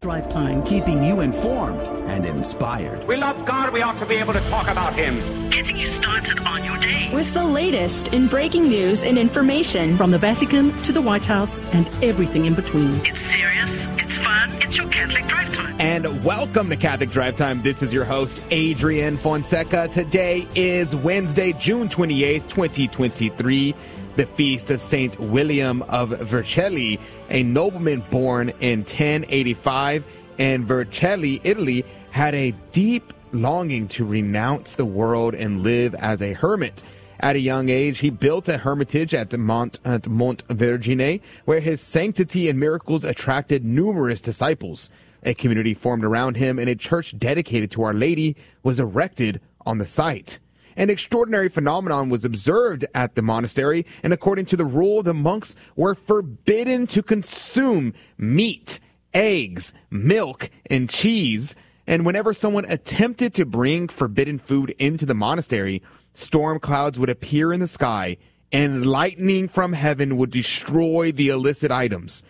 Drive Time, keeping you informed and inspired. We love God, we ought to be able to talk about Him. Getting you started on your day. With the latest in breaking news and information from the Vatican to the White House and everything in between. It's serious, it's fun, it's your Catholic Drive Time. And welcome to Catholic Drive Time. This is your host, Adrian Fonseca. Today is Wednesday, June 28th, 2023 the feast of Saint William of Vercelli, a nobleman born in 1085 in Vercelli, Italy, had a deep longing to renounce the world and live as a hermit. At a young age, he built a hermitage at Mont, at Mont Vergine, where his sanctity and miracles attracted numerous disciples. A community formed around him, and a church dedicated to Our Lady was erected on the site. An extraordinary phenomenon was observed at the monastery, and according to the rule, the monks were forbidden to consume meat, eggs, milk, and cheese. And whenever someone attempted to bring forbidden food into the monastery, storm clouds would appear in the sky and lightning from heaven would destroy the illicit items.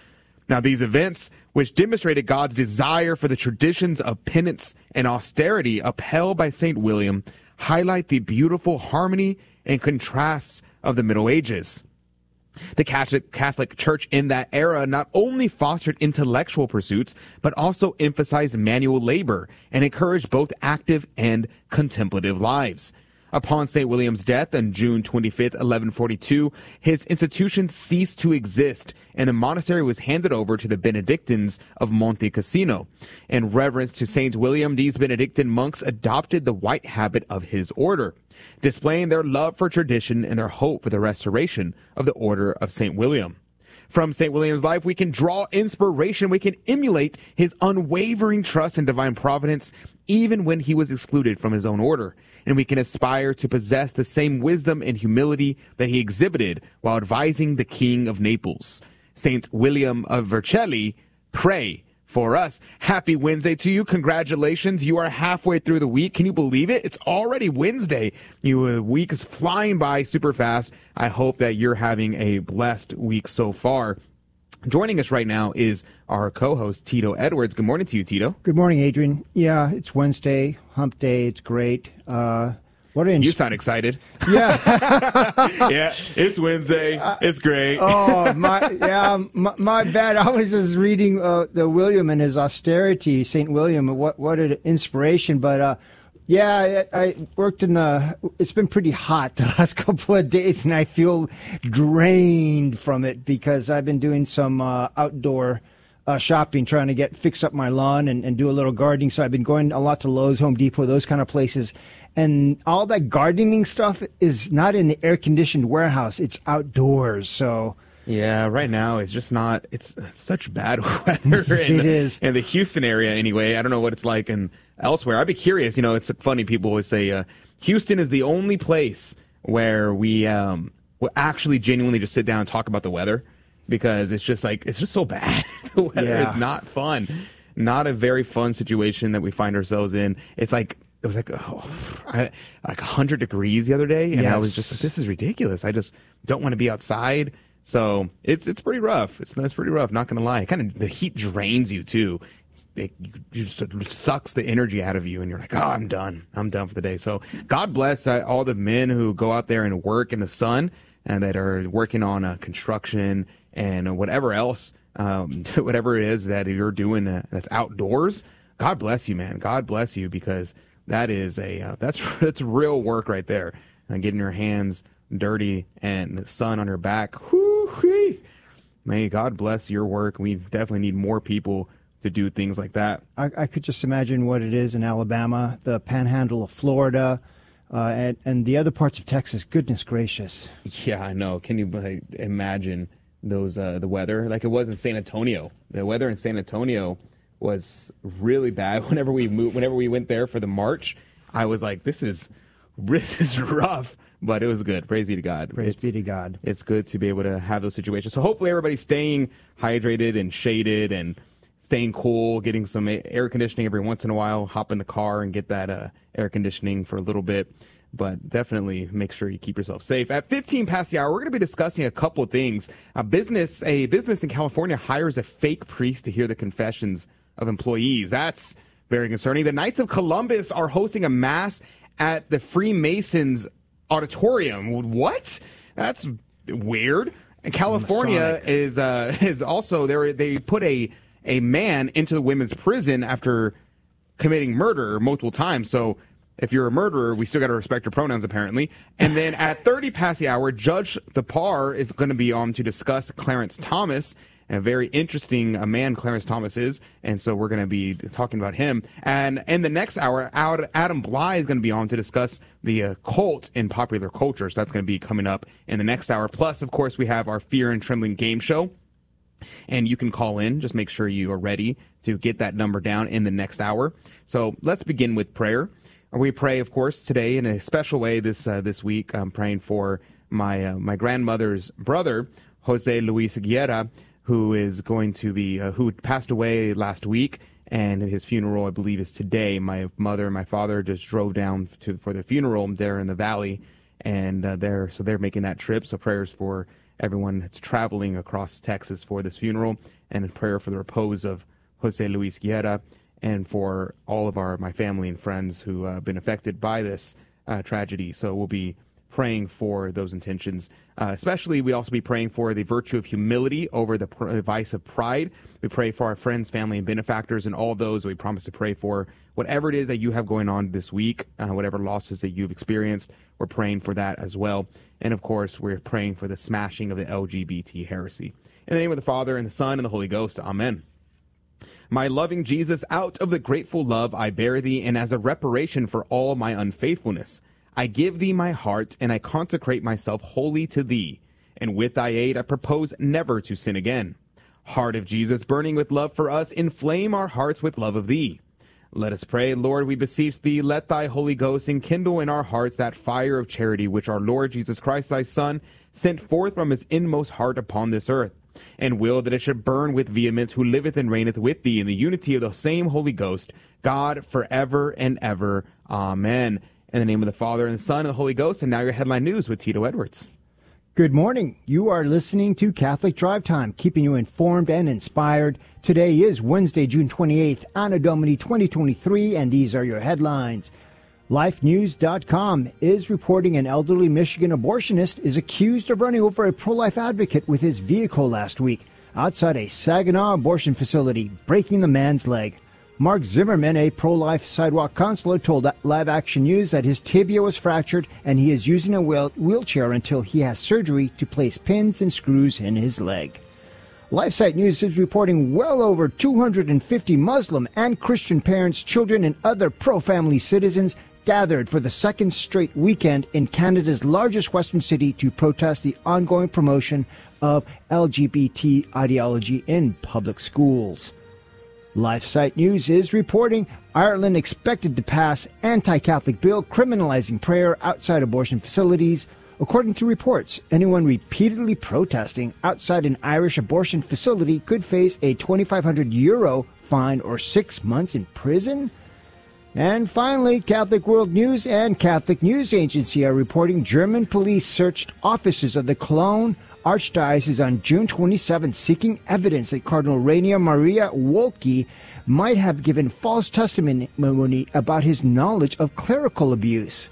Now, these events, which demonstrated God's desire for the traditions of penance and austerity upheld by St. William, highlight the beautiful harmony and contrasts of the Middle Ages. The Catholic, Church in that era not only fostered intellectual pursuits, but also emphasized manual labor and encouraged both active and contemplative lives. Upon St. William's death on June 25, 1142, his institution ceased to exist and the monastery was handed over to the Benedictines of Monte Cassino. In reverence to St. William, these Benedictine monks adopted the white habit of his order, displaying their love for tradition and their hope for the restoration of the order of St. William. From St. William's life, we can draw inspiration. We can emulate his unwavering trust in divine providence, even when he was excluded from his own order and we can aspire to possess the same wisdom and humility that he exhibited while advising the King of Naples. Saint William of Vercelli, pray for us. Happy Wednesday to you. Congratulations. You are halfway through the week. Can you believe it? It's already Wednesday. You uh, week is flying by super fast. I hope that you're having a blessed week so far. Joining us right now is our co-host Tito Edwards. Good morning to you, Tito. Good morning, Adrian. Yeah, it's Wednesday, Hump Day. It's great. Uh, what an you sound excited. Yeah, yeah. It's Wednesday. It's great. oh my, yeah. My, my, bad. I was just reading uh, the William and his austerity, Saint William. What what an inspiration! But uh, yeah, I, I, worked in the. It's been pretty hot the last couple of days, and I feel drained from it because I've been doing some uh, outdoor uh, shopping, trying to get fix up my lawn and, and do a little gardening. So I've been going a lot to Lowe's, Home Depot, those kind of places, and all that gardening stuff is not in the air conditioned warehouse; it's outdoors. So. Yeah, right now it's just not. It's such bad weather. In, it is in the Houston area, anyway. I don't know what it's like in elsewhere. I'd be curious. You know, it's funny. People always say uh, Houston is the only place where we um, will actually genuinely just sit down and talk about the weather because it's just like it's just so bad. the weather yeah. is not fun. Not a very fun situation that we find ourselves in. It's like it was like oh, I, like 100 degrees the other day and yes. I was just like this is ridiculous. I just don't want to be outside. So it's it's pretty rough. It's it's pretty rough. Not gonna lie. Kind of the heat drains you too it, just sucks the energy out of you, and you're like, oh, I'm done. I'm done for the day. So God bless uh, all the men who go out there and work in the sun and that are working on uh, construction and whatever else, um, whatever it is that you're doing uh, that's outdoors. God bless you, man. God bless you because that is a uh, that's that's real work right there. And getting your hands dirty and the sun on your back. Whoo-wee. May God bless your work. We definitely need more people to do things like that. I, I, could just imagine what it is in Alabama, the panhandle of Florida, uh, and, and the other parts of Texas. Goodness gracious. Yeah, I know. Can you like, imagine those uh, the weather? Like it was in San Antonio. The weather in San Antonio was really bad. Whenever we moved, whenever we went there for the march, I was like, "This is this is rough." But it was good. Praise be to God. Praise it's, be to God. It's good to be able to have those situations. So hopefully everybody's staying hydrated and shaded and staying cool, getting some air conditioning every once in a while, hop in the car and get that uh, air conditioning for a little bit. But definitely make sure you keep yourself safe. At 15 past the hour, we're going to be discussing a couple of things. A business, a business in California hires a fake priest to hear the confessions of employees. That's very concerning. The Knights of Columbus are hosting a mass at the Freemasons auditorium. What? That's weird. And California is uh, is also there. They put a a man into the women's prison after committing murder multiple times. So if you're a murderer, we still got to respect your pronouns, apparently. And then at 30 past the hour, Judge Thapar is going to be on to discuss Clarence Thomas. A very interesting uh, man Clarence Thomas is, and so we're going to be talking about him. And in the next hour, Adam Bly is going to be on to discuss the uh, cult in popular culture. So that's going to be coming up in the next hour. Plus, of course, we have our Fear and Trembling game show and you can call in. Just make sure you are ready to get that number down in the next hour. So let's begin with prayer. We pray, of course, today in a special way. This uh, this week, I'm praying for my uh, my grandmother's brother, Jose Luis Guerra, who is going to be uh, who passed away last week, and his funeral, I believe, is today. My mother and my father just drove down to for the funeral there in the valley, and uh, they're so they're making that trip. So prayers for everyone that's traveling across Texas for this funeral, and a prayer for the repose of Jose Luis Guerra, and for all of our my family and friends who have been affected by this uh, tragedy. So we'll be praying for those intentions. Uh, especially, we also be praying for the virtue of humility over the pr- vice of pride. We pray for our friends, family, and benefactors, and all those we promise to pray for. Whatever it is that you have going on this week, uh, whatever losses that you've experienced, we're praying for that as well. And of course, we're praying for the smashing of the LGBT heresy. In the name of the Father, and the Son, and the Holy Ghost, Amen. My loving Jesus, out of the grateful love I bear thee, and as a reparation for all my unfaithfulness, I give thee my heart, and I consecrate myself wholly to thee. And with thy aid, I propose never to sin again. Heart of Jesus, burning with love for us, inflame our hearts with love of thee. Let us pray, Lord, we beseech thee, let thy Holy Ghost enkindle in our hearts that fire of charity which our Lord Jesus Christ, thy Son, sent forth from his inmost heart upon this earth, and will that it should burn with vehemence who liveth and reigneth with thee in the unity of the same Holy Ghost, God, forever and ever. Amen. In the name of the Father, and the Son, and the Holy Ghost, and now your headline news with Tito Edwards. Good morning. You are listening to Catholic Drive Time, keeping you informed and inspired. Today is Wednesday, June 28th, Anno Domini 2023, and these are your headlines. LifeNews.com is reporting an elderly Michigan abortionist is accused of running over a pro life advocate with his vehicle last week outside a Saginaw abortion facility, breaking the man's leg. Mark Zimmerman, a pro life sidewalk counselor, told Live Action News that his tibia was fractured and he is using a wheel- wheelchair until he has surgery to place pins and screws in his leg. LifeSite News is reporting well over 250 Muslim and Christian parents, children, and other pro family citizens gathered for the second straight weekend in Canada's largest Western city to protest the ongoing promotion of LGBT ideology in public schools. LifeSite News is reporting Ireland expected to pass anti-Catholic bill criminalizing prayer outside abortion facilities. According to reports, anyone repeatedly protesting outside an Irish abortion facility could face a 2,500 euro fine or six months in prison. And finally, Catholic World News and Catholic News Agency are reporting German police searched offices of the Cologne Archdiocese on June 27, seeking evidence that Cardinal Rainer Maria Woelki might have given false testimony about his knowledge of clerical abuse.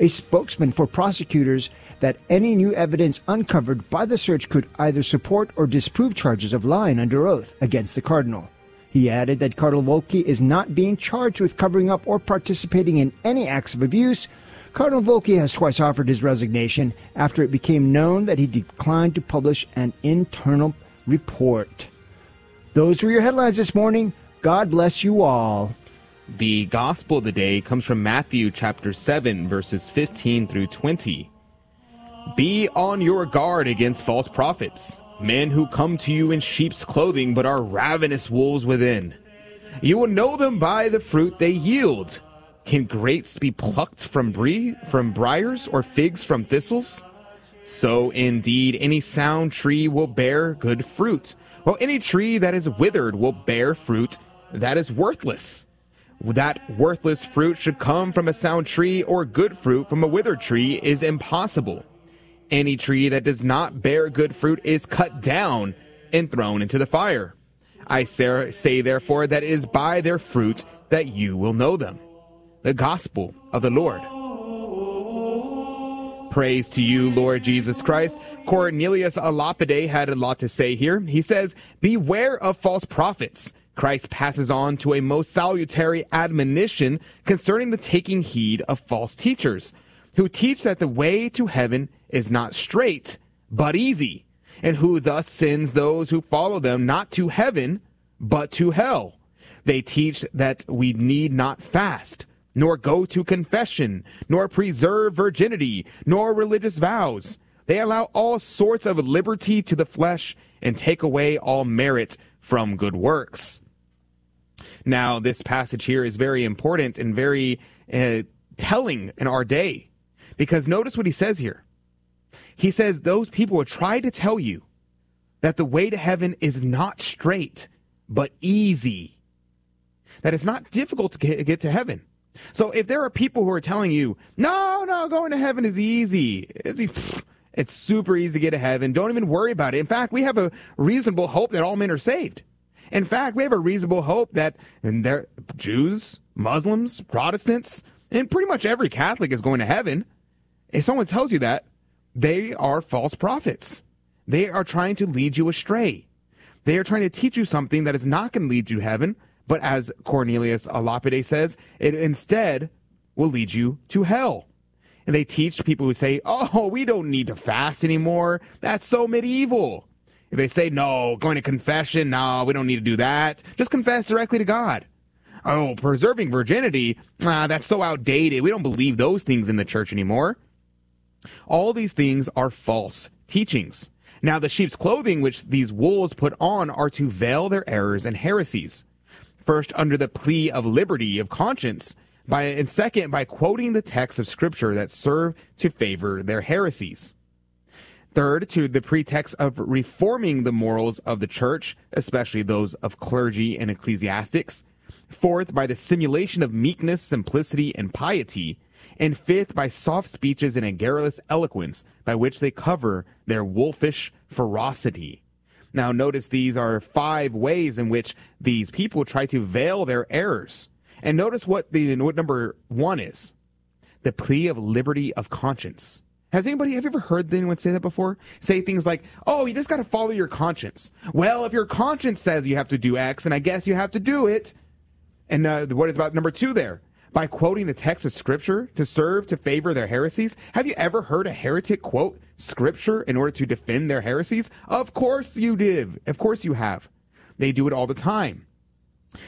A spokesman for prosecutors that any new evidence uncovered by the search could either support or disprove charges of lying under oath against the cardinal. He added that Cardinal Woelki is not being charged with covering up or participating in any acts of abuse. Cardinal Woelki has twice offered his resignation after it became known that he declined to publish an internal report. Those were your headlines this morning. God bless you all. The gospel of the day comes from Matthew chapter 7, verses 15 through 20. Be on your guard against false prophets, men who come to you in sheep's clothing but are ravenous wolves within. You will know them by the fruit they yield. Can grapes be plucked from brie, from briars or figs from thistles? So indeed, any sound tree will bear good fruit, while any tree that is withered will bear fruit that is worthless. That worthless fruit should come from a sound tree, or good fruit from a withered tree is impossible. Any tree that does not bear good fruit is cut down and thrown into the fire. I say therefore that it is by their fruit that you will know them. The gospel of the Lord. Praise to you, Lord Jesus Christ. Cornelius a Lapide had a lot to say here. He says, Beware of false prophets. Christ passes on to a most salutary admonition concerning the taking heed of false teachers, who teach that the way to heaven is not straight, but easy, and who thus sends those who follow them not to heaven, but to hell. They teach that we need not fast nor go to confession, nor preserve virginity, nor religious vows. They allow all sorts of liberty to the flesh and take away all merit from good works. Now, this passage here is very important and very uh, telling in our day because notice what he says here. He says those people will try to tell you that the way to heaven is not straight, but easy. That it's not difficult to get, get to heaven. So if there are people who are telling you, no, no, going to heaven is easy. It's, super easy to get to heaven. Don't even worry about it. In fact, we have a reasonable hope that all men are saved. In fact, we have a reasonable hope that and there Jews, Muslims, Protestants, and pretty much every Catholic is going to heaven. If someone tells you that, they are false prophets. They are trying to lead you astray. They are trying to teach you something that is not going to lead you to heaven, but as Cornelius a Lapide says, it instead will lead you to hell. And they teach people who say, oh, we don't need to fast anymore. That's so medieval. If they say, no, going to confession, no, we don't need to do that. Just confess directly to God. Oh, preserving virginity, ah, that's so outdated. We don't believe those things in the church anymore. All these things are false teachings. Now, the sheep's clothing which these wolves put on are to veil their errors and heresies. First, under the plea of liberty of conscience, by, and second, by quoting the texts of Scripture that serve to favor their heresies. Third, to the pretext of reforming the morals of the church, especially those of clergy and ecclesiastics. Fourth, by the simulation of meekness, simplicity, and piety. And fifth, by soft speeches and a garrulous eloquence by which they cover their wolfish ferocity. Now, notice these are five ways in which these people try to veil their errors. And notice what the what number one is the plea of liberty of conscience. Has anybody have you ever heard anyone say that before? Say things like, "Oh, you just got to follow your conscience." Well, if your conscience says you have to do X, and I guess you have to do it. And uh, what is about number two there? By quoting the text of Scripture to serve to favor their heresies. Have you ever heard a heretic quote Scripture in order to defend their heresies? Of course you did. Of course you have. They do it all the time.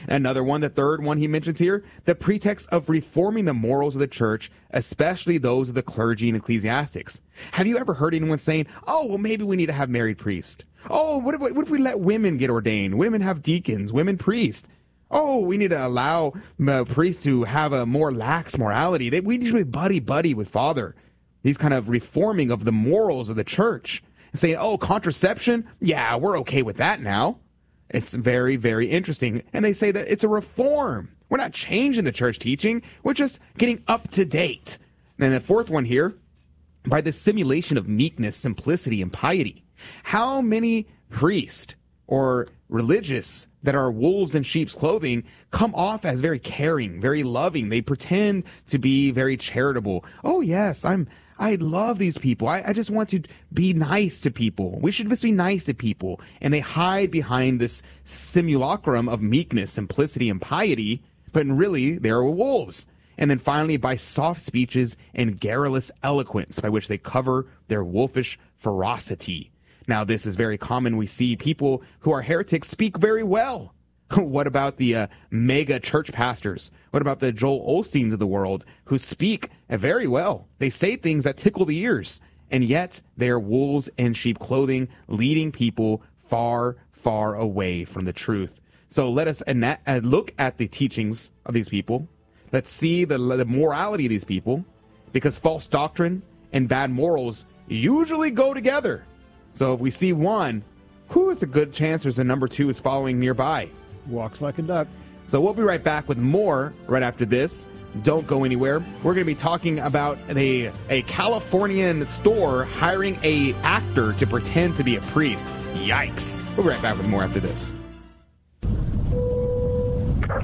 Another one, the third one he mentions here, the pretext of reforming the morals of the church, especially those of the clergy and ecclesiastics. Have you ever heard anyone saying, oh, well, maybe we need to have married priests? Oh, what if, what if we let women get ordained? Women have deacons, women priests. Oh, we need to allow uh, priests to have a more lax morality. They, we need to be buddy buddy with Father. These kind of reforming of the morals of the church. Saying, oh, contraception? Yeah, we're okay with that now. It's very, very interesting. And they say that it's a reform. We're not changing the church teaching, we're just getting up to date. And the fourth one here, by the simulation of meekness, simplicity, and piety. How many priests or religious that are wolves in sheep's clothing come off as very caring, very loving. They pretend to be very charitable. Oh yes, I'm I love these people. I, I, just want to be nice to people. We should just be nice to people. And they hide behind this simulacrum of meekness, simplicity, and piety, but really they are wolves. And then finally, by soft speeches and garrulous eloquence, by which they cover their wolfish ferocity. Now, this is very common. We see people who are heretics speak very well. what about the uh, mega church pastors? What about the Joel Osteens of the world who speak very well? They say things that tickle the ears, and yet they are wolves in sheep clothing, leading people far, far away from the truth. So let us uh, look at the teachings of these people. Let's see the, the morality of these people, because false doctrine and bad morals usually go together. So if we see one, who is a good chance there's a number two is following nearby. Walks like a duck. So we'll be right back with more right after this. Don't go anywhere. We're going to be talking about a, a Californian store hiring a actor to pretend to be a priest. Yikes. We'll be right back with more after this.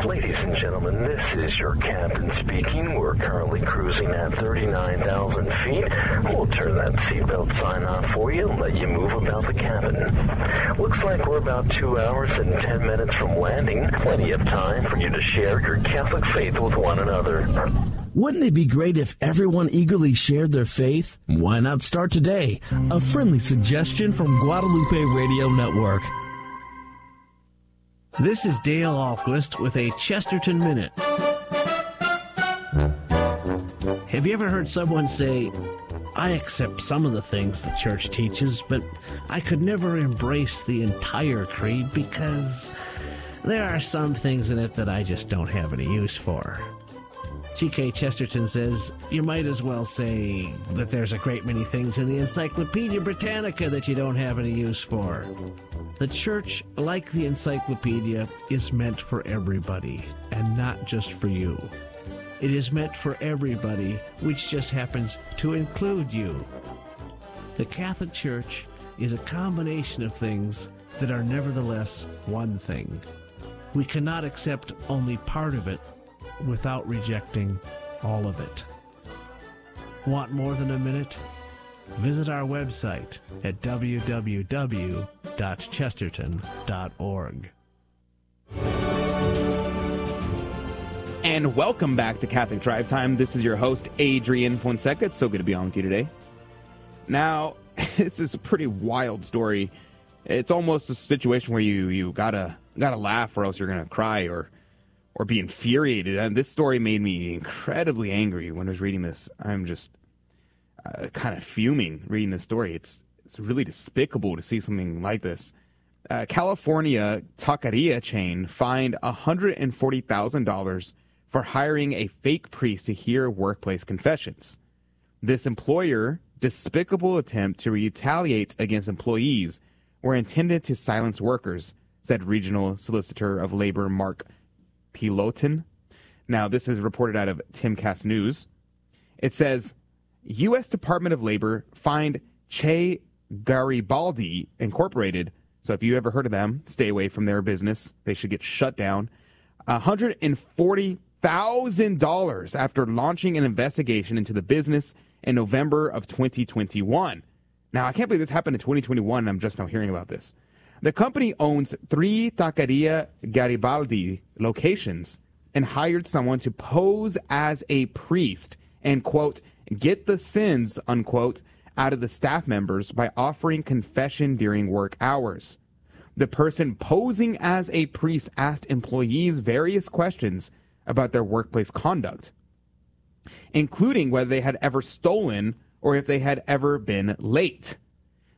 Ladies and gentlemen, this is your captain speaking. We're currently cruising at 39,000 feet. We'll turn that seatbelt sign on for you and let you move about the cabin. Looks like we're about two hours and 10 minutes from landing. Plenty of time for you to share your Catholic faith with one another. Wouldn't it be great if everyone eagerly shared their faith? Why not start today? A friendly suggestion from Guadalupe Radio Network. This is Dale Ahlquist with a Chesterton Minute. Have you ever heard someone say, I accept some of the things the church teaches, but I could never embrace the entire creed because there are some things in it that I just don't have any use for? G.K. Chesterton says, You might as well say that there's a great many things in the Encyclopedia Britannica that you don't have any use for. The church, like the encyclopedia, is meant for everybody, and not just for you. It is meant for everybody, which just happens to include you. The Catholic Church is a combination of things that are nevertheless one thing. We cannot accept only part of it without rejecting all of it. Want more than a minute? Visit our website at www.chesterton.org. And welcome back to Catholic Drive Time. This is your host, Adrian Fonseca. It's so good to be on with you today. Now, this is a pretty wild story. It's almost a situation where you, you gotta gotta laugh or else you're gonna cry or or be infuriated. And this story made me incredibly angry when I was reading this. I'm just uh, kind of fuming reading this story. It's it's really despicable to see something like this. Uh, California taqueria chain fined $140,000 for hiring a fake priest to hear workplace confessions. This employer despicable attempt to retaliate against employees were intended to silence workers, said Regional Solicitor of Labor Mark Pilotin. Now, this is reported out of Timcast News. It says U.S. Department of Labor fined Che Garibaldi Incorporated. So if you ever heard of them, stay away from their business. They should get shut down. $140,000 after launching an investigation into the business in November of 2021. Now, I can't believe this happened in 2021 and I'm just now hearing about this. The company owns three Taqueria Garibaldi locations and hired someone to pose as a priest and, quote, get the sins, unquote, out of the staff members by offering confession during work hours. The person posing as a priest asked employees various questions about their workplace conduct, including whether they had ever stolen or if they had ever been late.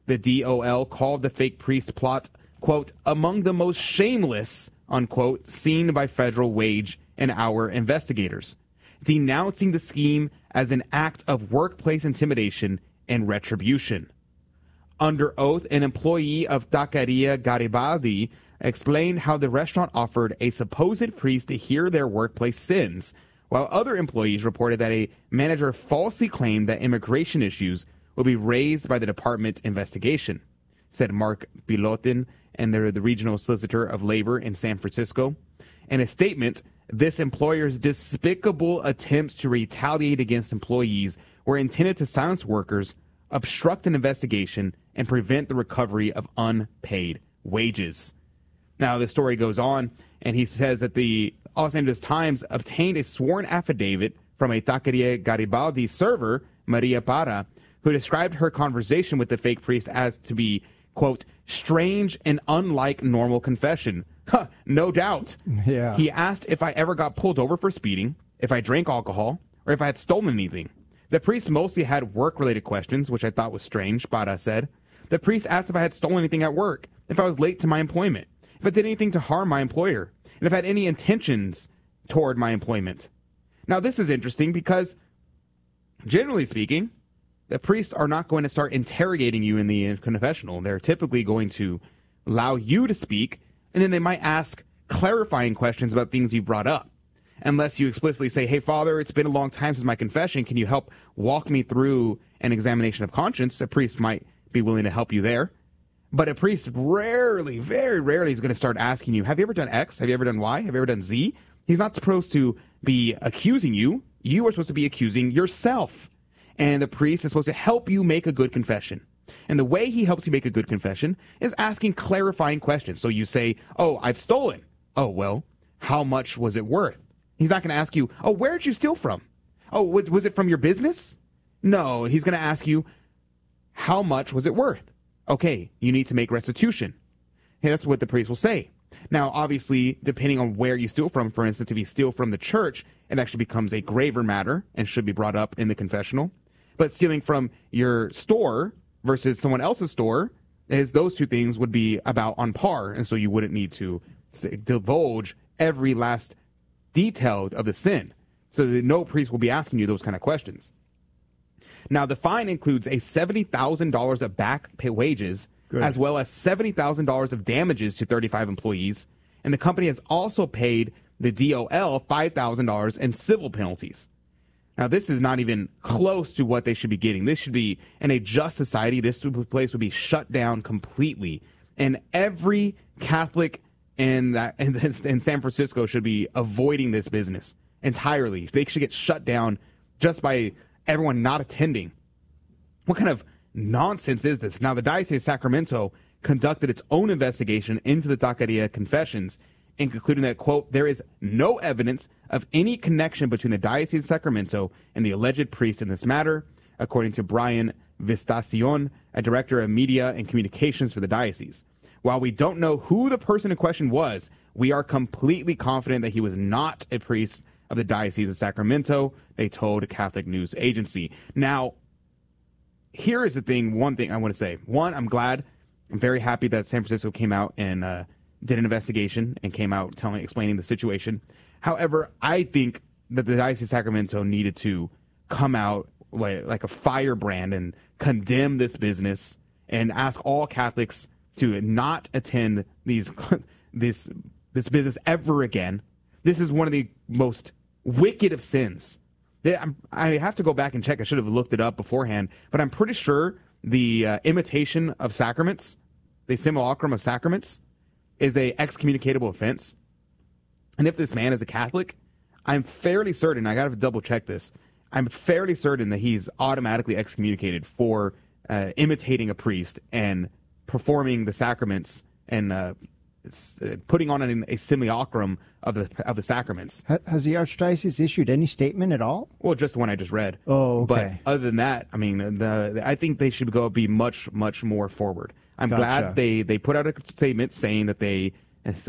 The DOL called the fake priest plot, quote, among the most shameless, unquote, seen by federal wage and hour investigators, denouncing the scheme as an act of workplace intimidation and retribution. Under oath, an employee of Taqueria Garibaldi explained how the restaurant offered a supposed priest to hear their workplace sins, while other employees reported that a manager falsely claimed that immigration issues will be raised by the department investigation, said Mark Pilotin and the regional solicitor of labor in San Francisco. In a statement, this employer's despicable attempts to retaliate against employees were intended to silence workers, obstruct an investigation, and prevent the recovery of unpaid wages. Now, the story goes on, and he says that the Los Angeles Times obtained a sworn affidavit from a Taqueria Garibaldi server, Maria Para, who described her conversation with the fake priest as to be, quote, strange and unlike normal confession. Huh, no doubt. Yeah. He asked if I ever got pulled over for speeding, if I drank alcohol, or if I had stolen anything. The priest mostly had work related questions, which I thought was strange, Bada said. The priest asked if I had stolen anything at work, if I was late to my employment, if I did anything to harm my employer, and if I had any intentions toward my employment. Now, this is interesting because, generally speaking, the priests are not going to start interrogating you in the confessional. They're typically going to allow you to speak, and then they might ask clarifying questions about things you've brought up. Unless you explicitly say, Hey, Father, it's been a long time since my confession. Can you help walk me through an examination of conscience? A priest might be willing to help you there. But a priest rarely, very rarely is going to start asking you, Have you ever done X? Have you ever done Y? Have you ever done Z? He's not supposed to be accusing you. You are supposed to be accusing yourself. And the priest is supposed to help you make a good confession. And the way he helps you make a good confession is asking clarifying questions. So you say, Oh, I've stolen. Oh, well, how much was it worth? He's not going to ask you, Oh, where did you steal from? Oh, was, was it from your business? No, he's going to ask you, How much was it worth? Okay, you need to make restitution. Hey, that's what the priest will say. Now, obviously, depending on where you steal from, for instance, if you steal from the church, it actually becomes a graver matter and should be brought up in the confessional. But stealing from your store versus someone else's store, is those two things would be about on par, and so you wouldn't need to divulge every last detail of the sin. So that no priest will be asking you those kind of questions. Now, the fine includes a $70,000 of back pay wages, Good. as well as $70,000 of damages to 35 employees. And the company has also paid the DOL $5,000 in civil penalties. Now, this is not even close to what they should be getting. This should be, in a just society, this place would be shut down completely. And every Catholic in, that, in, in San Francisco should be avoiding this business entirely. They should get shut down just by everyone not attending. What kind of nonsense is this? Now, the Diocese of Sacramento conducted its own investigation into the Taqueria confessions and concluding that, quote, there is no evidence of any connection between the Diocese of Sacramento and the alleged priest in this matter, according to Brian Visitacion, a director of media and communications for the diocese. While we don't know who the person in question was, we are completely confident that he was not a priest of the Diocese of Sacramento, they told a Catholic News Agency. Now, here is the thing one thing I want to say. One, I'm glad, I'm very happy that San Francisco came out and uh, did an investigation and came out telling, explaining the situation. However, I think that the Diocese of Sacramento needed to come out like, like a firebrand and condemn this business and ask all Catholics to not attend these this this business ever again. This is one of the most wicked of sins. I have to go back and check. I should have looked it up beforehand, but I'm pretty sure the uh, imitation of sacraments, the simulacrum of sacraments, is a excommunicatable offense. And if this man is a Catholic, I'm fairly certain, I got to double check this. I'm fairly certain that he's automatically excommunicated for uh, imitating a priest and performing the sacraments and uh, uh, putting on an, a simulacrum of the of the sacraments. Has the Archdiocese issued any statement at all? Well, just the one I just read. Oh, okay. But other than that, I mean, the, I think they should go be much, much more forward. I'm Gotcha. glad they, they put out a statement saying that they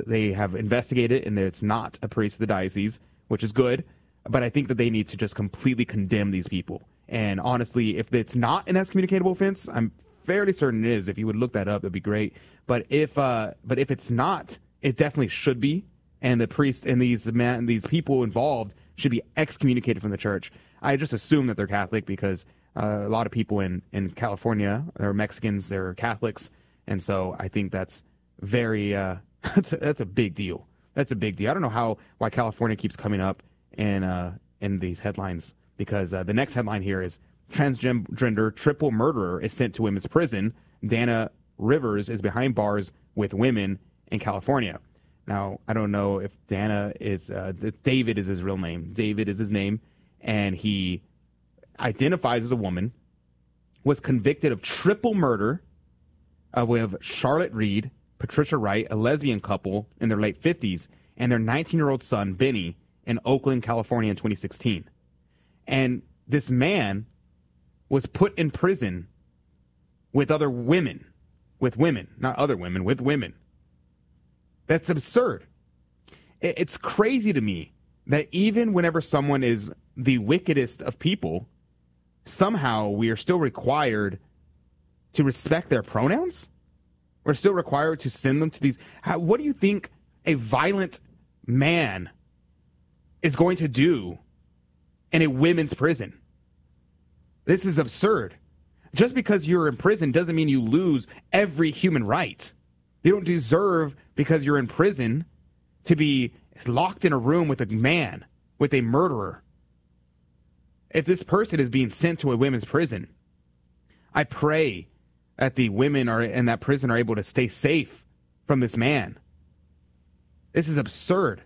they have investigated and that it's not a priest of the diocese, which is good. But I think that they need to just completely condemn these people. And honestly, if it's not an excommunicatable offense, I'm fairly certain it is. If you would look that up, that'd be great. But if uh, but if it's not, it definitely should be. And the priest and these man, these people involved should be excommunicated from the church. I just assume that they're Catholic because uh, a lot of people in, in California are Mexicans, they're Catholics, and so I think that's very uh, that's a, that's a big deal. That's a big deal. I don't know how why California keeps coming up in uh, in these headlines because uh, the next headline here is transgender triple murderer is sent to women's prison. Dana Rivers is behind bars with women in California. Now, I don't know if Dana is, uh, David is his real name. David is his name, and he identifies as a woman, was convicted of triple murder uh, with Charlotte Reed, Patricia Wright, a lesbian couple in their late 50s, and their 19 year old son, Benny, in Oakland, California in 2016. And this man was put in prison with other women, with women, not other women, with women. That's absurd. It's crazy to me that even whenever someone is the wickedest of people, somehow we are still required to respect their pronouns. We're still required to send them to these. How, what do you think a violent man is going to do in a women's prison? This is absurd. Just because you're in prison doesn't mean you lose every human right. You don't deserve, because you're in prison, to be locked in a room with a man, with a murderer. If this person is being sent to a women's prison, I pray that the women are in that prison are able to stay safe from this man. This is absurd.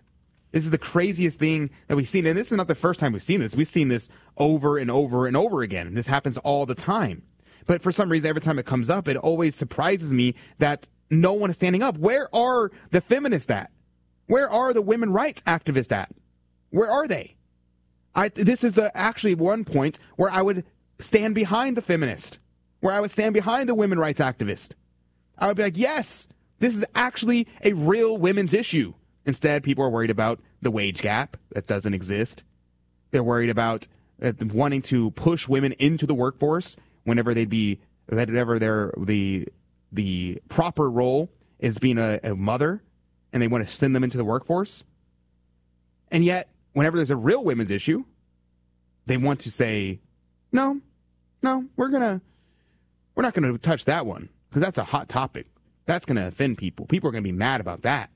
This is the craziest thing that we've seen. And this is not the first time we've seen this. We've seen this over and over and over again. And this happens all the time. But for some reason, every time it comes up, it always surprises me that no one is standing up. Where are the feminists at? Where are the women rights activists at? Where are they? I, this is a, actually one point where I would stand behind the feminist, where I would stand behind the women rights activist. I would be like, yes, this is actually a real women's issue. Instead, people are worried about the wage gap that doesn't exist. They're worried about uh, wanting to push women into the workforce whenever they'd be, whenever their the the proper role is being a, a mother, and they want to send them into the workforce. And yet, whenever there's a real women's issue, they want to say, no, no, we're gonna, we're not gonna touch that one because that's a hot topic. That's gonna offend people. People are gonna be mad about that.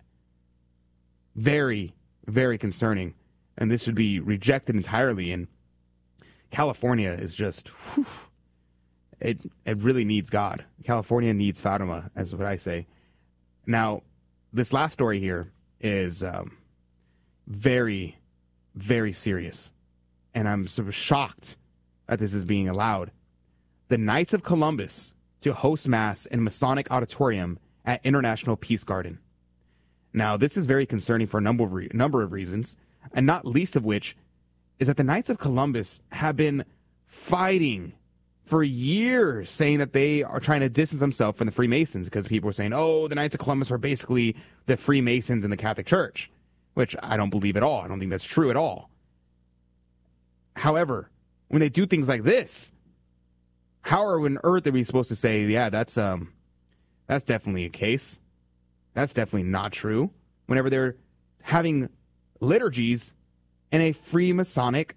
Very, very concerning, and this should be rejected entirely. And California is just, whew, it it really needs God. California needs Fatima, as what I say. Now, this last story here is um, very, very serious, and I'm sort of shocked that this is being allowed. The Knights of Columbus to host mass in Masonic Auditorium at International Peace Garden. Now, this is very concerning for a number of re- number of reasons, and not least of which is that the Knights of Columbus have been fighting for years saying that they are trying to distance themselves from the Freemasons because people were saying, oh, the Knights of Columbus are basically the Freemasons in the Catholic Church, which I don't believe at all. I don't think that's true at all. However, when they do things like this, how on earth are we supposed to say, yeah, that's um, that's definitely a case? That's definitely not true. Whenever they're having liturgies in a Freemasonic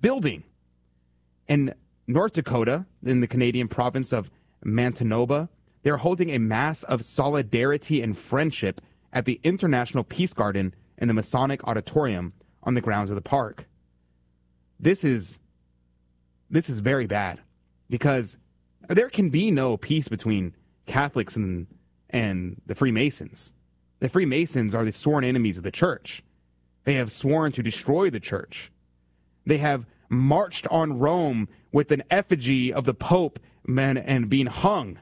building. In North Dakota, in the Canadian province of Manitoba, they're holding a mass of solidarity and friendship at the International Peace Garden in the Masonic Auditorium on the grounds of the park. This is this is very bad because there can be no peace between Catholics and and the Freemasons. The Freemasons are the sworn enemies of the church. They have sworn to destroy the church. They have marched on Rome with an effigy of the Pope man, and being hung.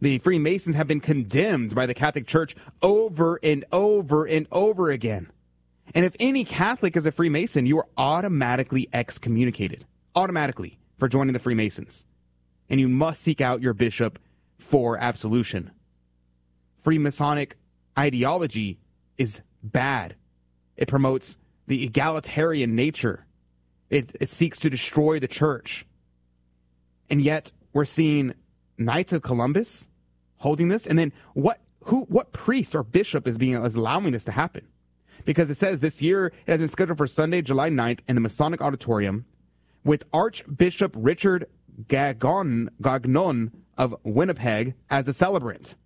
The Freemasons have been condemned by the Catholic Church over and over and over again. And if any Catholic is a Freemason, you are automatically excommunicated, automatically, for joining the Freemasons. And you must seek out your bishop for absolution. Freemasonic ideology is bad. It promotes the egalitarian nature it, it seeks to destroy the church. And yet we're seeing Knights of Columbus holding this. And then what who what priest or bishop is being is allowing this to happen? Because it says this year it has been scheduled for Sunday, July 9th in the Masonic Auditorium with Archbishop Richard Gagnon, Gagnon of Winnipeg as a celebrant.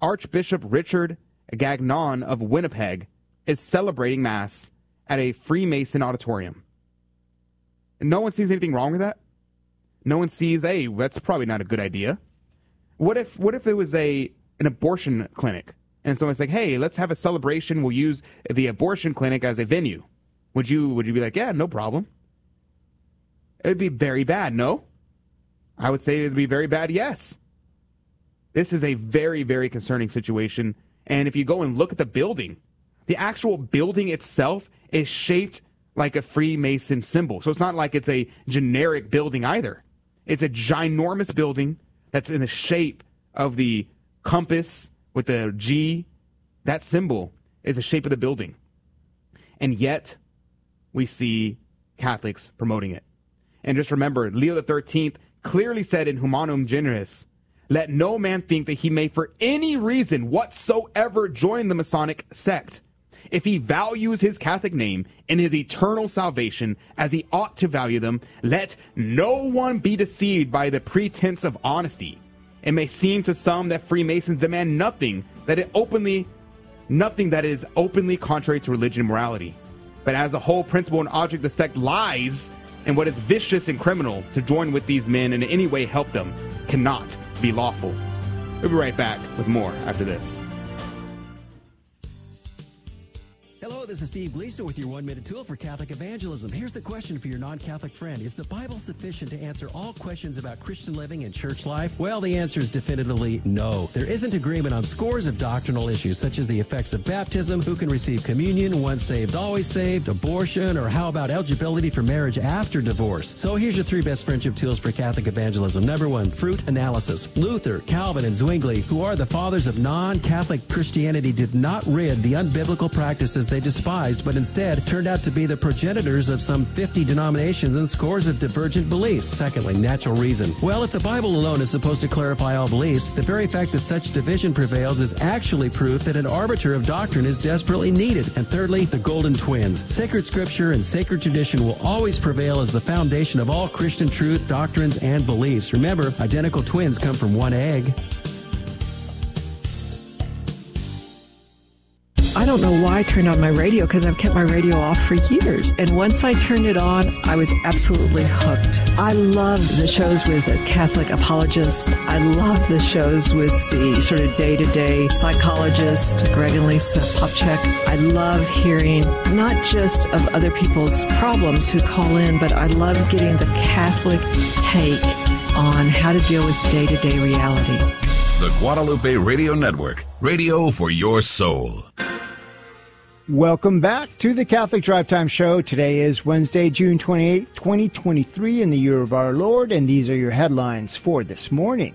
Archbishop Richard Gagnon of Winnipeg is celebrating Mass at a Freemason auditorium. And no one sees anything wrong with that. No one sees, hey, that's probably not a good idea. What if what if it was a an abortion clinic and someone's like, hey, let's have a celebration. We'll use the abortion clinic as a venue. Would you would you be like, yeah, no problem? It'd be very bad, no? I would say it'd be very bad, yes. This is a very, very concerning situation. And if you go and look at the building, the actual building itself is shaped like a Freemason symbol. So it's not like it's a generic building either. It's a ginormous building that's in the shape of the compass with the G. That symbol is the shape of the building. And yet, we see Catholics promoting it. And just remember, Leo XIII clearly said in Humanum Generis, let no man think that he may for any reason whatsoever join the Masonic sect if he values his Catholic name and his eternal salvation as he ought to value them, let no one be deceived by the pretense of honesty. It may seem to some that Freemasons demand nothing that it openly nothing that is openly contrary to religion and morality. But as the whole principle and object of the sect lies in what is vicious and criminal, to join with these men and in any way help them cannot be lawful. We'll be right back with more after this. Hello, this is Steve Gleason with your one minute tool for Catholic evangelism. Here's the question for your non Catholic friend Is the Bible sufficient to answer all questions about Christian living and church life? Well, the answer is definitively no. There isn't agreement on scores of doctrinal issues, such as the effects of baptism, who can receive communion, once saved, always saved, abortion, or how about eligibility for marriage after divorce. So here's your three best friendship tools for Catholic evangelism. Number one, fruit analysis. Luther, Calvin, and Zwingli, who are the fathers of non Catholic Christianity, did not rid the unbiblical practices they despised, but instead turned out to be the progenitors of some 50 denominations and scores of divergent beliefs. Secondly, natural reason. Well, if the Bible alone is supposed to clarify all beliefs, the very fact that such division prevails is actually proof that an arbiter of doctrine is desperately needed. And thirdly, the golden twins. Sacred scripture and sacred tradition will always prevail as the foundation of all Christian truth, doctrines, and beliefs. Remember, identical twins come from one egg. Don't know why I turned on my radio because I've kept my radio off for years. And once I turned it on, I was absolutely hooked. I love the shows with a Catholic apologist. I love the shows with the sort of day to day psychologist, Greg and Lisa Popcak. I love hearing not just of other people's problems who call in, but I love getting the Catholic take on how to deal with day to day reality. The Guadalupe Radio Network, radio for your soul. Welcome back to the Catholic Drive Time Show. Today is Wednesday, June 28, 2023, in the year of our Lord, and these are your headlines for this morning.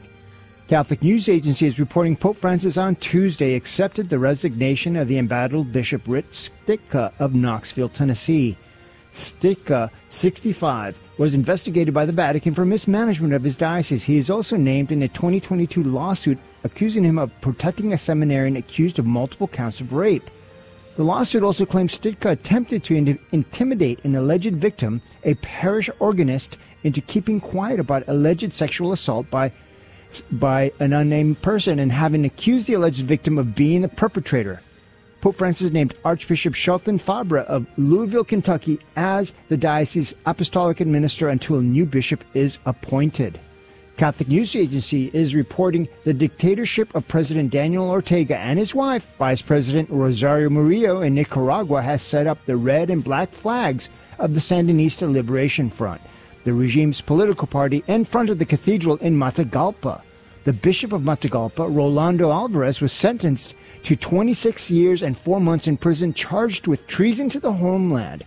Catholic News Agency is reporting Pope Francis on Tuesday accepted the resignation of the embattled Bishop Rick Stika of Knoxville, Tennessee. Stika, 65, was investigated by the Vatican for mismanagement of his diocese. He is also named in a 2022 lawsuit accusing him of protecting a seminarian accused of multiple counts of rape. The lawsuit also claims Stika attempted to in- intimidate an alleged victim, a parish organist, into keeping quiet about alleged sexual assault by by an unnamed person and having accused the alleged victim of being the perpetrator. Pope Francis named Archbishop Shelton Fabre of Louisville, Kentucky, as the diocese's apostolic administrator until a new bishop is appointed. Catholic News Agency is reporting the dictatorship of President Daniel Ortega and his wife, Vice President Rosario Murillo in Nicaragua, has set up the red and black flags of the Sandinista Liberation Front, the regime's political party, in front of the cathedral in Matagalpa. The Bishop of Matagalpa, Rolando Alvarez, was sentenced to 26 years and four months in prison, charged with treason to the homeland.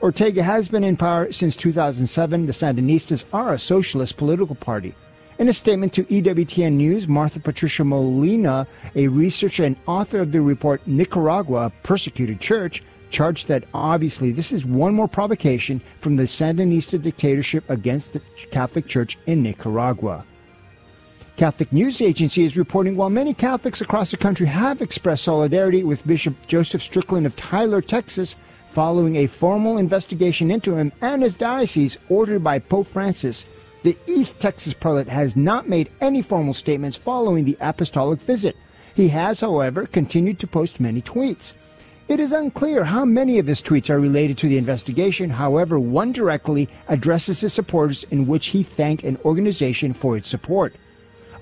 Ortega has been in power since 2007. The Sandinistas are a socialist political party. In a statement to EWTN News, Martha Patricia Molina, a researcher and author of the report Nicaragua, Persecuted Church, charged that obviously this is one more provocation from the Sandinista dictatorship against the Catholic Church in Nicaragua. Catholic News Agency is reporting while many Catholics across the country have expressed solidarity with Bishop Joseph Strickland of Tyler, Texas, following a formal investigation into him and his diocese ordered by Pope Francis, the East Texas prelate has not made any formal statements following the apostolic visit. He has, however, continued to post many tweets. It is unclear how many of his tweets are related to the investigation. However, one directly addresses his supporters in which he thanked an organization for its support.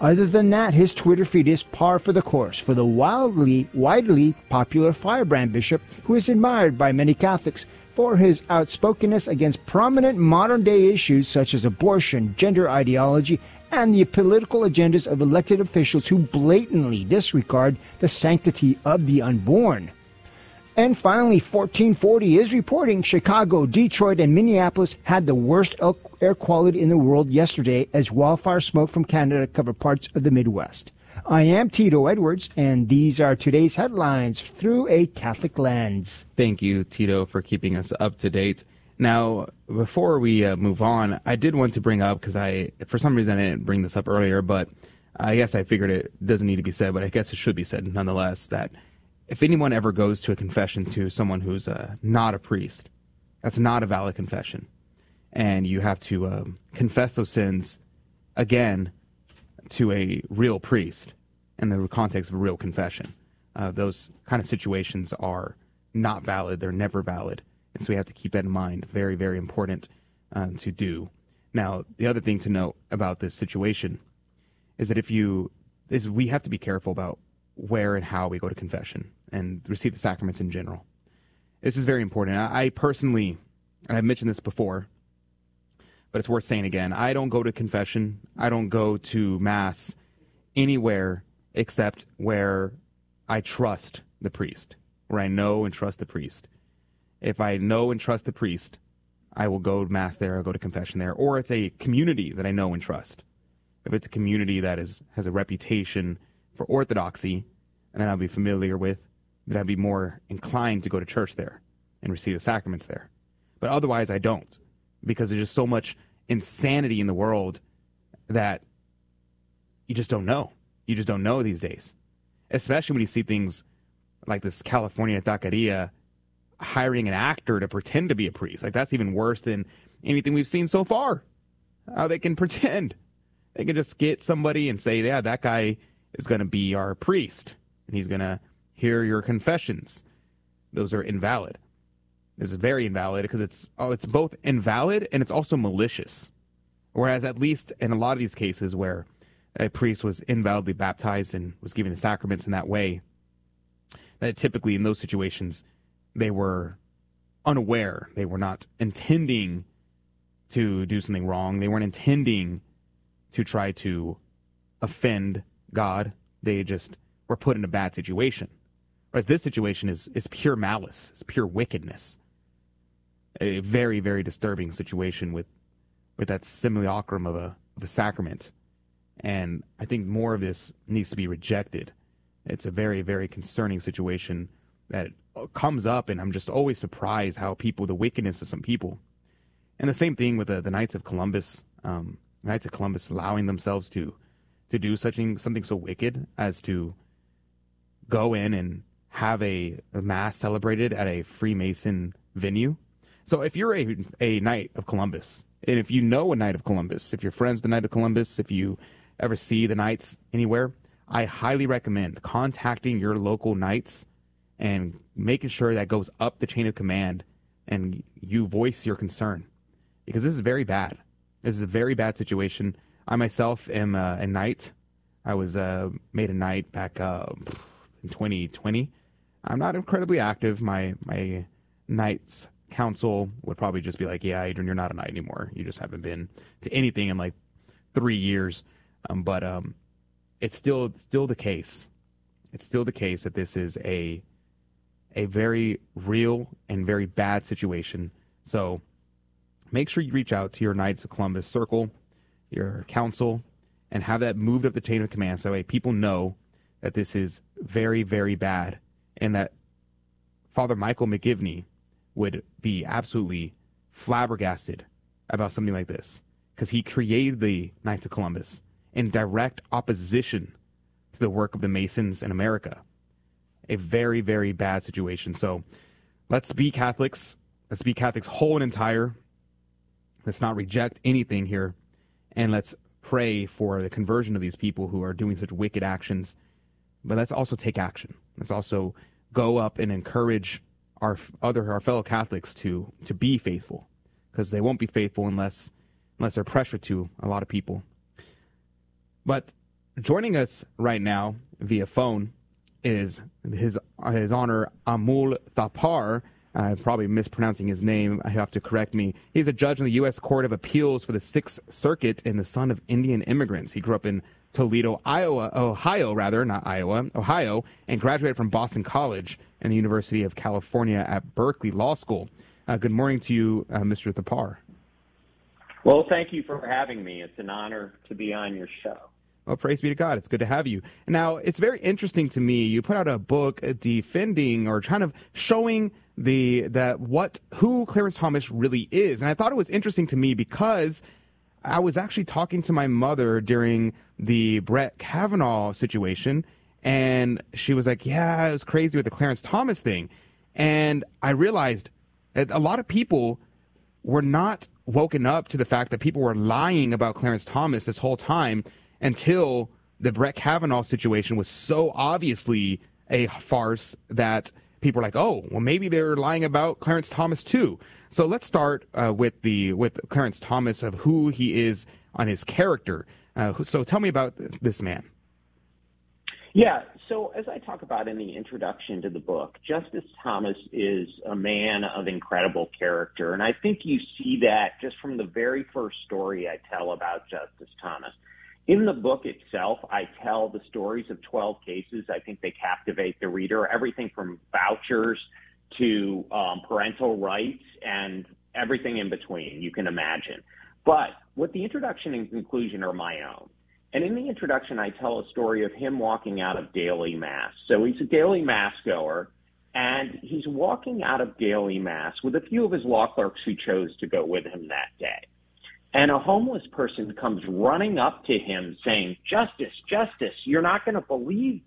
Other than that, his Twitter feed is par for the course for the wildly, widely popular firebrand bishop who is admired by many Catholics for his outspokenness against prominent modern day issues such as abortion, gender ideology, and the political agendas of elected officials who blatantly disregard the sanctity of the unborn. And finally, 1440 is reporting Chicago, Detroit, and Minneapolis had the worst air quality in the world yesterday as wildfire smoke from Canada covered parts of the Midwest. I am Tito Edwards, and these are today's headlines through a Catholic lens. Thank you, Tito, for keeping us up to date. Now, before we uh, move on, I did want to bring up because I, for some reason, I didn't bring this up earlier, but I guess I figured it doesn't need to be said, but I guess it should be said nonetheless that if anyone ever goes to a confession to someone who's uh, not a priest, that's not a valid confession. And you have to um, confess those sins again to a real priest in the context of a real confession. Uh, those kind of situations are not valid, they're never valid. And so we have to keep that in mind. Very, very important uh, to do. Now, the other thing to note about this situation is that if you, is we have to be careful about where and how we go to confession and receive the sacraments in general. This is very important. I, personally, I've mentioned this before, but it's worth saying again. I don't go to confession. I don't go to mass anywhere except where I trust the priest, where I know and trust the priest. If I know and trust the priest, I will go to mass there, I'll go to confession there, or it's a community that I know and trust. If it's a community that is has a reputation for orthodoxy and that I'll be familiar with, then I'd be more inclined to go to church there and receive the sacraments there. But otherwise, I don't because there's just so much insanity in the world that you just don't know. You just don't know these days, especially when you see things like this California taqueria hiring an actor to pretend to be a priest. Like that's even worse than anything we've seen so far. How they can pretend. They can just get somebody and say, yeah, that guy is going to be our priest and he's going to hear your confessions. Those are invalid. This is very invalid because it's oh, it's both invalid and it's also malicious. Whereas at least in a lot of these cases where a priest was invalidly baptized and was given the sacraments in that way, that typically in those situations they were unaware. They were not intending to do something wrong. They weren't intending to try to offend God. They just were put in a bad situation. Whereas this situation is, is pure malice, it's pure wickedness. A very, very disturbing situation with, with that simulacrum of a, of a sacrament. And I think more of this needs to be rejected. It's a very, very concerning situation that comes up, and I'm just always surprised how people, the wickedness of some people. And the same thing with the, the Knights of Columbus. Um, Knights of Columbus allowing themselves to to do such something so wicked as to go in and have a, mass celebrated at a Freemason venue. So if you're a a Knight of Columbus, and if you know a Knight of Columbus, if you're friends the Knight of Columbus, if you ever see the Knights anywhere, I highly recommend contacting your local Knights and making sure that goes up the chain of command and you voice your concern because this is very bad. This is a very bad situation. I myself am a knight. I was uh, made a knight back uh, in 2020. I'm not incredibly active. My my knights council would probably just be like, "Yeah, Adrian, you're not a knight anymore. You just haven't been to anything in like three years." Um, but um, it's still still the case. It's still the case that this is a a very real and very bad situation. So make sure you reach out to your Knights of Columbus circle, your council, and have that moved up the chain of command so that people know that this is very, very bad and that Father Michael McGivney would be absolutely flabbergasted about something like this because he created the Knights of Columbus in direct opposition to the work of the Masons in America a very, very bad situation. So let's be Catholics. Let's be Catholics whole and entire. Let's not reject anything here. And let's pray for the conversion of these people who are doing such wicked actions. But let's also take action. Let's also go up and encourage our other our fellow Catholics to to be faithful because they won't be faithful unless unless they're pressured to a lot of people. But joining us right now via phone is his his honor Amul Thapar. I'm probably mispronouncing his name. I have to correct me. He's a judge in the U.S. Court of Appeals for the Sixth Circuit and the son of Indian immigrants. He grew up in Toledo, Iowa, Ohio, rather, not Iowa, Ohio, and graduated from Boston College and the University of California at Berkeley Law School. Uh, good morning to you, uh, Mr. Thapar. Well, thank you for having me. It's an honor to be on your show. Well, praise be to God. It's good to have you. Now, it's very interesting to me. You put out a book defending or kind of showing the that what who Clarence Thomas really is, and I thought it was interesting to me because I was actually talking to my mother during the Brett Kavanaugh situation, and she was like, "Yeah, it was crazy with the Clarence Thomas thing," and I realized that a lot of people were not woken up to the fact that people were lying about Clarence Thomas this whole time until the Brett Kavanaugh situation was so obviously a farce that people are like, oh, well, maybe they're lying about Clarence Thomas too. So let's start uh, with the with Clarence Thomas of who he is on his character. Uh, so tell me about this man. Yeah. so, as I talk about in the introduction to the book, Justice Thomas is a man of incredible character. And I think you see that just from the very first story I tell about Justice Thomas. In the book itself, I tell the stories of 12 cases. I think they captivate the reader. Everything from vouchers to um, parental rights and everything in between you can imagine. But what the introduction and conclusion are my own. And in the introduction, I tell a story of him walking out of daily mass. So he's a daily mass goer, and he's walking out of daily mass with a few of his law clerks who chose to go with him that day. And a homeless person comes running up to him saying, Justice, Justice, you're not going to believe.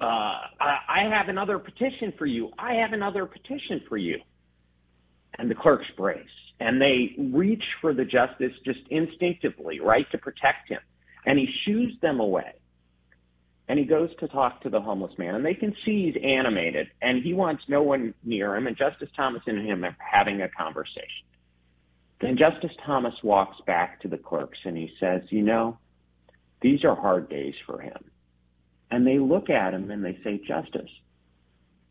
Uh, I, I have another petition for you. I have another petition for you. And the clerks brace and they reach for the justice just instinctively, right, to protect him and he shoos them away. And he goes to talk to the homeless man, and they can see he's animated, and he wants no one near him, and Justice Thomas and him are having a conversation. Then Justice Thomas walks back to the clerks and he says, You know, these are hard days for him. And they look at him and they say, Justice,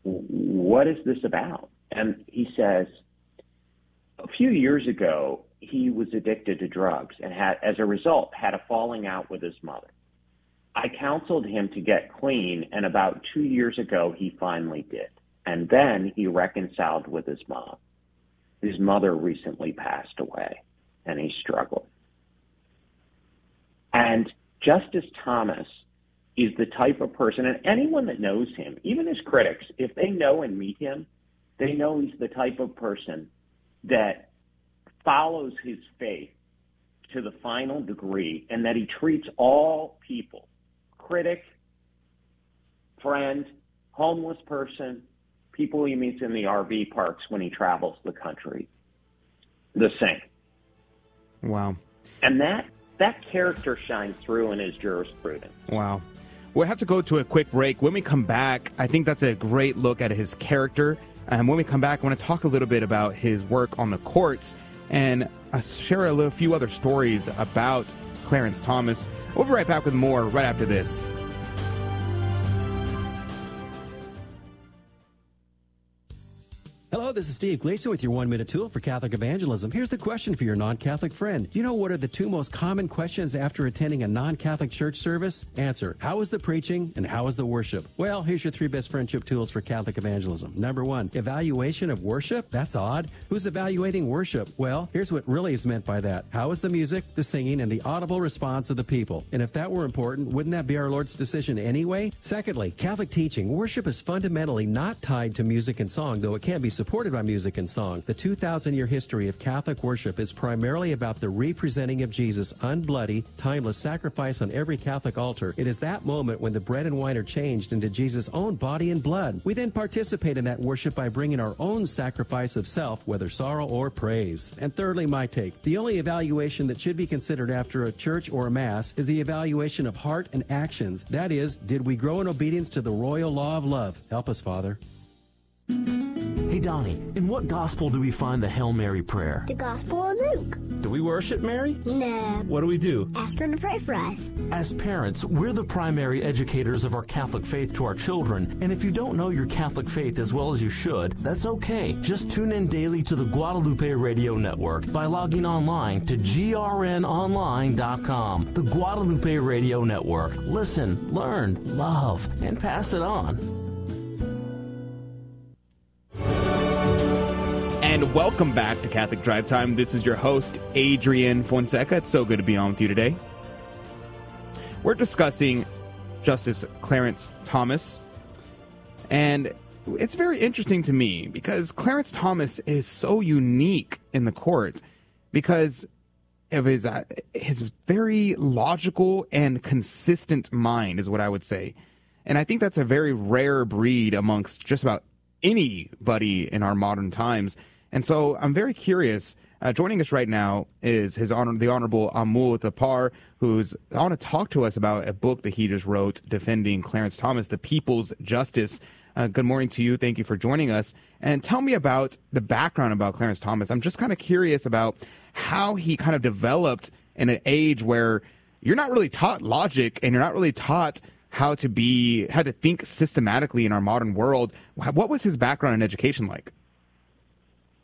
what is this about? And he says, A few years ago, he was addicted to drugs and had, as a result, had a falling out with his mother. I counseled him to get clean, and about two years ago, he finally did. And then he reconciled with his mom. His mother recently passed away, and he struggled. And Justice Thomas is the type of person, and anyone that knows him, even his critics, if they know and meet him, they know he's the type of person that follows his faith to the final degree and that he treats all people, critic, friend, homeless person, people he meets in the RV parks when he travels the country, the same. Wow. And that that character shines through in his jurisprudence. Wow. We'll have to go to a quick break. When we come back, I think that's a great look at his character. And when we come back, I want to talk a little bit about his work on the courts and uh, share a little, few other stories about Clarence Thomas. We'll be right back with more right after this. Hello, this is Steve Gleason with your one minute tool for Catholic evangelism. Here's the question for your non Catholic friend. Do you know what are the two most common questions after attending a non Catholic church service? Answer How is the preaching and how is the worship? Well, here's your three best friendship tools for Catholic evangelism. Number one, evaluation of worship? That's odd. Who's evaluating worship? Well, here's what really is meant by that How is the music, the singing, and the audible response of the people? And if that were important, wouldn't that be our Lord's decision anyway? Secondly, Catholic teaching. Worship is fundamentally not tied to music and song, though it can be supported by music and song. The 2,000 year history of Catholic worship is primarily about the representing of Jesus' unbloody, timeless sacrifice on every Catholic altar. It is that moment when the bread and wine are changed into Jesus' own body and blood. We then participate in that worship by bringing our own sacrifice of self, whether sorrow or praise. And thirdly, my take. The only evaluation that should be considered after a church or a mass is the evaluation of heart and actions. That is, did we grow in obedience to the royal law of love? Help us, Father. Hey, Donnie, in what gospel do we find the Hail Mary prayer? The Gospel of Luke. Do we worship Mary? No. What do we do? Ask her to pray for us. As parents, we're the primary educators of our Catholic faith to our children, and if you don't know your Catholic faith as well as you should, that's okay. Just tune in daily to the Guadalupe Radio Network by logging online to grnonline.com. The Guadalupe Radio Network. Listen, learn, love, and pass it on. And welcome back to Catholic Drive Time. This is your host, Adrian Fonseca. It's so good to be on with you today. We're discussing Justice Clarence Thomas. And it's very interesting to me because Clarence Thomas is so unique in the court because of his uh, his very logical and consistent mind is what I would say. And I think that's a very rare breed amongst just about anybody in our modern times. And so I'm very curious. Uh, joining us right now is his honor, the Honorable Amul Thapar, who's want to talk to us about a book that he just wrote defending Clarence Thomas, The People's Justice. Uh, good morning to you. Thank you for joining us. And tell me about the background about Clarence Thomas. I'm just kind of curious about how he kind of developed in an age where you're not really taught logic and you're not really taught how to be, how to think systematically in our modern world. What was his background in education like?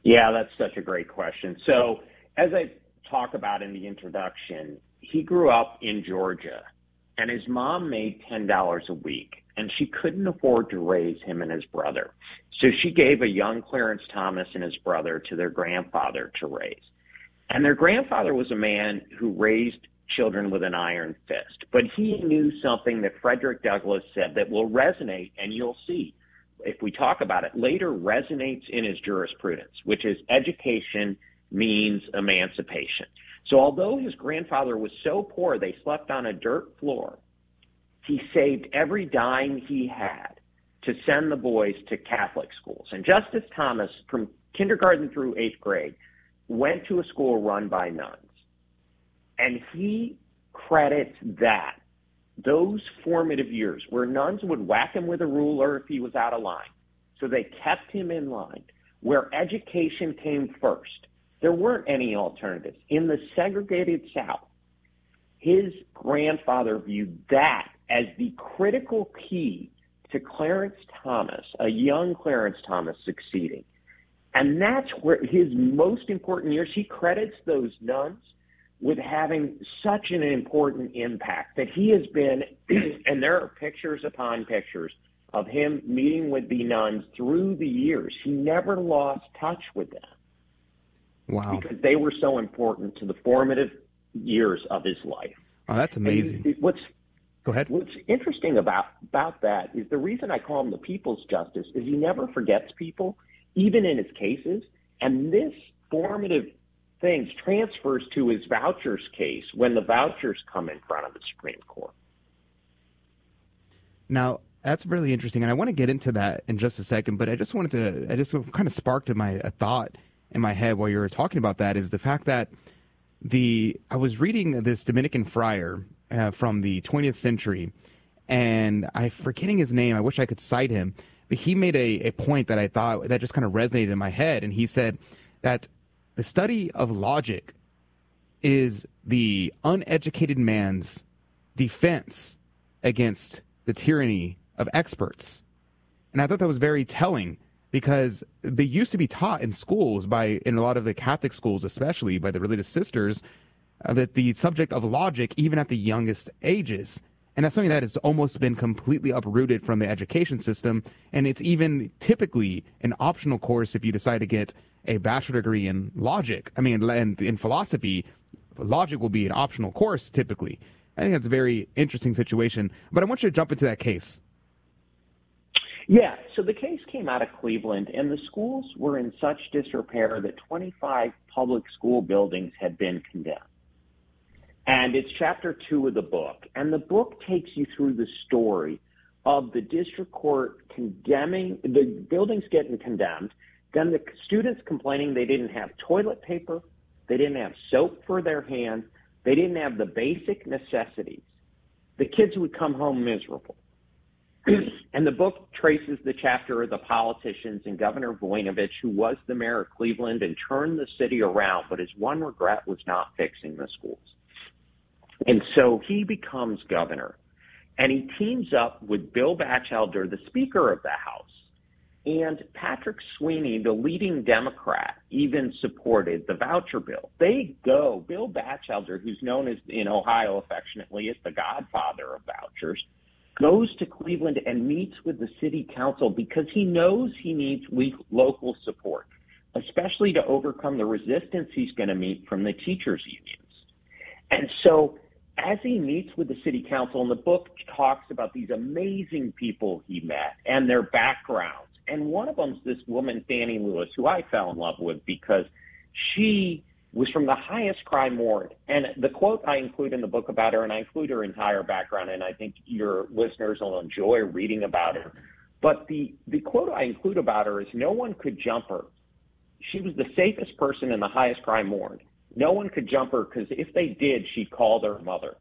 Yeah, that's such a great question. So, as I talk about in the introduction, he grew up in Georgia, and his mom made $10 a week, and she couldn't afford to raise him and his brother. So, she gave a young Clarence Thomas and his brother to their grandfather to raise. And their grandfather was a man who raised children with an iron fist, but he knew something that Frederick Douglass said that will resonate, and you'll see if we talk about it later, resonates in his jurisprudence, which is education means emancipation. So although his grandfather was so poor they slept on a dirt floor, he saved every dime he had to send the boys to Catholic schools. And Justice Thomas, from kindergarten through eighth grade, went to a school run by nuns. And he credits that those formative years where nuns would whack him with a ruler if he was out of line. So they kept him in line, where education came first. There weren't any alternatives. In the segregated South, his grandfather viewed that as the critical key to Clarence Thomas, a young Clarence Thomas succeeding. And that's where his most important years, he credits those nuns with having such an important impact that he has been, and there are pictures upon pictures of him meeting with the nuns through the years. He never lost touch with them. Wow. Because they were so important to the formative years of his life. Oh, that's amazing. And what's Go ahead. What's interesting about about that is the reason I call him the people's justice is he never forgets people, even in his cases. And this formative things transfers to his vouchers case when the vouchers come in front of the Supreme Court. Now, that's really interesting, and I want to get into that in just a second. But I just wanted to, I just kind of sparked in my a thought in my head while you were talking about that is the fact that the I was reading this Dominican friar uh, from the 20th century, and I'm forgetting his name. I wish I could cite him, but he made a, a point that I thought that just kind of resonated in my head, and he said that the study of logic is the uneducated man's defense against the tyranny of experts. And I thought that was very telling because they used to be taught in schools by in a lot of the Catholic schools especially by the religious sisters uh, that the subject of logic even at the youngest ages and that's something that has almost been completely uprooted from the education system and it's even typically an optional course if you decide to get a bachelor degree in logic i mean in, in philosophy logic will be an optional course typically i think that's a very interesting situation but i want you to jump into that case yeah, so the case came out of Cleveland, and the schools were in such disrepair that 25 public school buildings had been condemned. And it's chapter two of the book. And the book takes you through the story of the district court condemning the buildings getting condemned, then the students complaining they didn't have toilet paper, they didn't have soap for their hands, they didn't have the basic necessities. The kids would come home miserable. and the book traces the chapter of the politicians and Governor Voinovich, who was the mayor of Cleveland and turned the city around, but his one regret was not fixing the schools. And so he becomes governor, and he teams up with Bill Batchelder, the Speaker of the House, and Patrick Sweeney, the leading Democrat, even supported the voucher bill. They go, Bill Batchelder, who's known as in Ohio affectionately as the godfather of vouchers, goes to Cleveland and meets with the city council because he knows he needs local support, especially to overcome the resistance he's going to meet from the teachers unions. And so as he meets with the city council, and the book talks about these amazing people he met and their backgrounds. And one of them's this woman, Fannie Lewis, who I fell in love with because she was from the highest crime ward. And the quote I include in the book about her, and I include her entire background, and I think your listeners will enjoy reading about her. But the, the quote I include about her is no one could jump her. She was the safest person in the highest crime ward. No one could jump her because if they did, she'd call their mother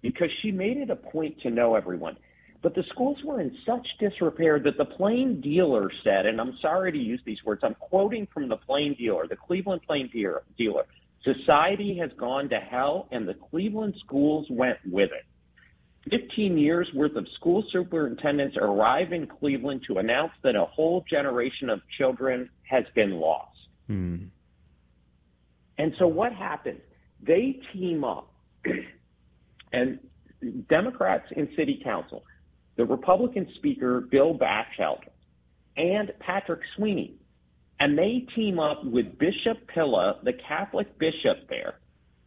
because she made it a point to know everyone. But the schools were in such disrepair that the plain dealer said, and I'm sorry to use these words, I'm quoting from the plain dealer, the Cleveland plain dealer. Society has gone to hell and the Cleveland schools went with it. 15 years worth of school superintendents arrive in Cleveland to announce that a whole generation of children has been lost. Hmm. And so what happens? They team up, and Democrats in city council, the Republican speaker, Bill Batchelder, and Patrick Sweeney, and they team up with Bishop Pilla, the Catholic bishop there,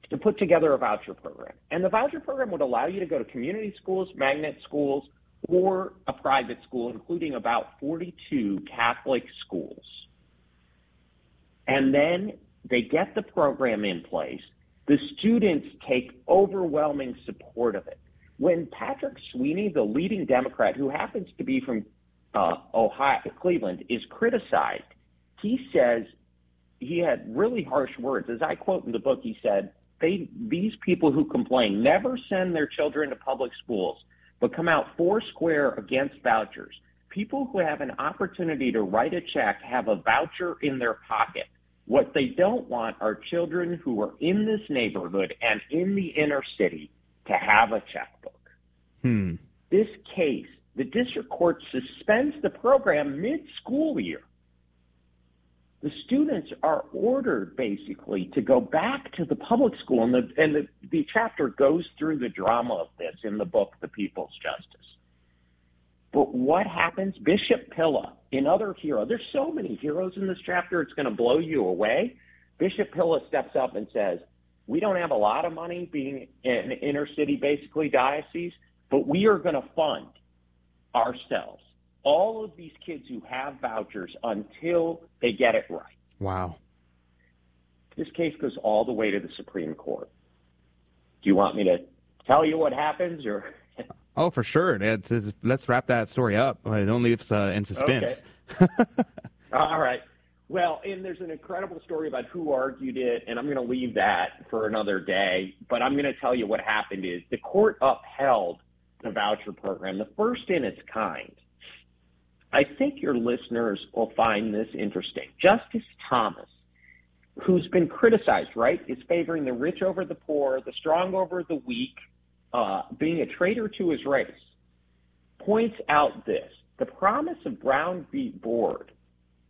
to put together a voucher program. And the voucher program would allow you to go to community schools, magnet schools, or a private school, including about 42 Catholic schools. And then they get the program in place. The students take overwhelming support of it. When Patrick Sweeney, the leading Democrat who happens to be from uh, Ohio, Cleveland, is criticized, he says he had really harsh words. As I quote in the book, he said, they, these people who complain never send their children to public schools, but come out four square against vouchers. People who have an opportunity to write a check have a voucher in their pocket. What they don't want are children who are in this neighborhood and in the inner city to have a checkbook. Hmm. This case, the district court suspends the program mid school year. The students are ordered basically to go back to the public school, and the and the, the chapter goes through the drama of this in the book, The People's Justice. But what happens? Bishop Pilla, another hero. There's so many heroes in this chapter, it's going to blow you away. Bishop Pilla steps up and says, We don't have a lot of money being an inner city, basically, diocese, but we are going to fund ourselves all of these kids who have vouchers until they get it right. Wow. This case goes all the way to the Supreme Court. Do you want me to tell you what happens or? Oh, for sure. It's, it's, let's wrap that story up. Don't leave us uh, in suspense. Okay. all right. Well, and there's an incredible story about who argued it, and I'm going to leave that for another day. But I'm going to tell you what happened is the court upheld the voucher program, the first in its kind. I think your listeners will find this interesting. Justice Thomas, who's been criticized, right, is favoring the rich over the poor, the strong over the weak, uh, being a traitor to his race, points out this. The promise of Brown v. Board,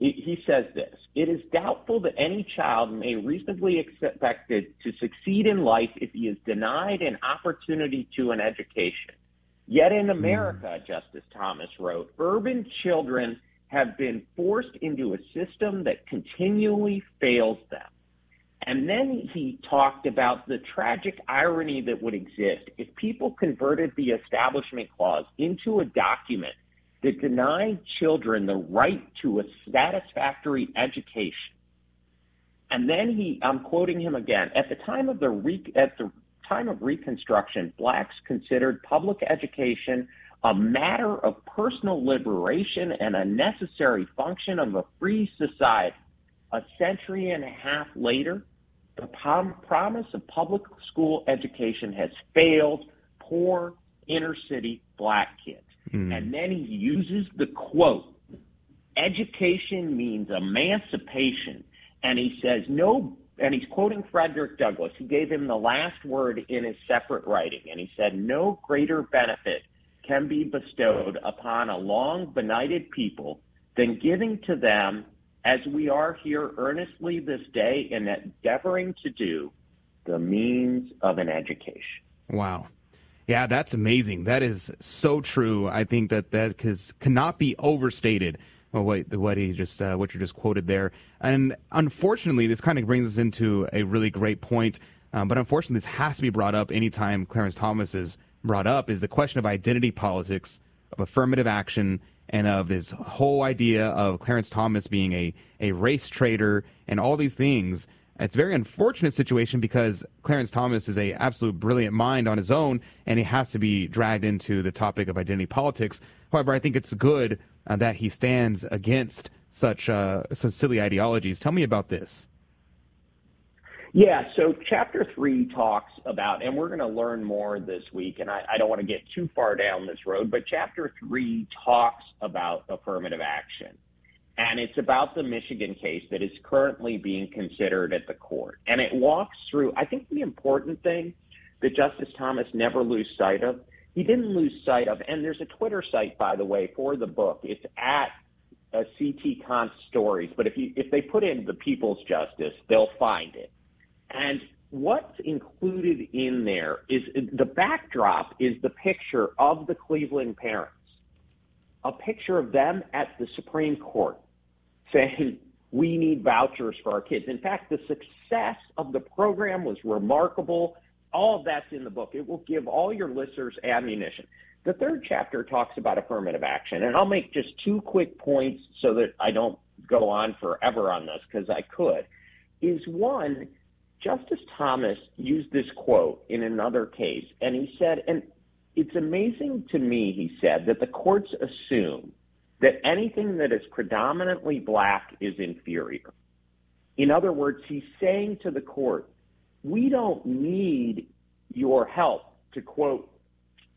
he says this, it is doubtful that any child may reasonably expected to succeed in life if he is denied an opportunity to an education. Yet in America, mm. Justice Thomas wrote, urban children have been forced into a system that continually fails them. And then he talked about the tragic irony that would exist if people converted the Establishment Clause into a document that deny children the right to a satisfactory education. And then he, I'm quoting him again, at the time of the, re, at the time of Reconstruction, blacks considered public education a matter of personal liberation and a necessary function of a free society. A century and a half later, the prom- promise of public school education has failed poor inner city black kids. Mm. And then he uses the quote, education means emancipation. And he says, no, and he's quoting Frederick Douglass, who gave him the last word in his separate writing. And he said, no greater benefit can be bestowed upon a long benighted people than giving to them as we are here earnestly this day in endeavoring to do the means of an education. Wow. Yeah, that's amazing. That is so true. I think that that cannot be overstated. Well, what, what he just uh, what you just quoted there, and unfortunately, this kind of brings us into a really great point. Um, but unfortunately, this has to be brought up anytime Clarence Thomas is brought up. Is the question of identity politics, of affirmative action, and of this whole idea of Clarence Thomas being a a race traitor and all these things. It's a very unfortunate situation because Clarence Thomas is a absolute brilliant mind on his own, and he has to be dragged into the topic of identity politics. However, I think it's good uh, that he stands against such uh, some silly ideologies. Tell me about this. Yeah, so chapter three talks about, and we're going to learn more this week, and I, I don't want to get too far down this road, but chapter three talks about affirmative action. And it's about the Michigan case that is currently being considered at the court. And it walks through, I think the important thing that Justice Thomas never lose sight of he didn't lose sight of, and there's a Twitter site, by the way, for the book. It's at uh, CT Kant Stories, but if you if they put in the People's Justice, they'll find it. And what's included in there is the backdrop is the picture of the Cleveland parents, a picture of them at the Supreme Court saying we need vouchers for our kids. In fact, the success of the program was remarkable. All of that's in the book. It will give all your listeners ammunition. The third chapter talks about affirmative action, and I'll make just two quick points so that I don't go on forever on this because I could. Is one, Justice Thomas used this quote in another case, and he said, and it's amazing to me, he said, that the courts assume that anything that is predominantly black is inferior. In other words, he's saying to the court, we don't need your help, to quote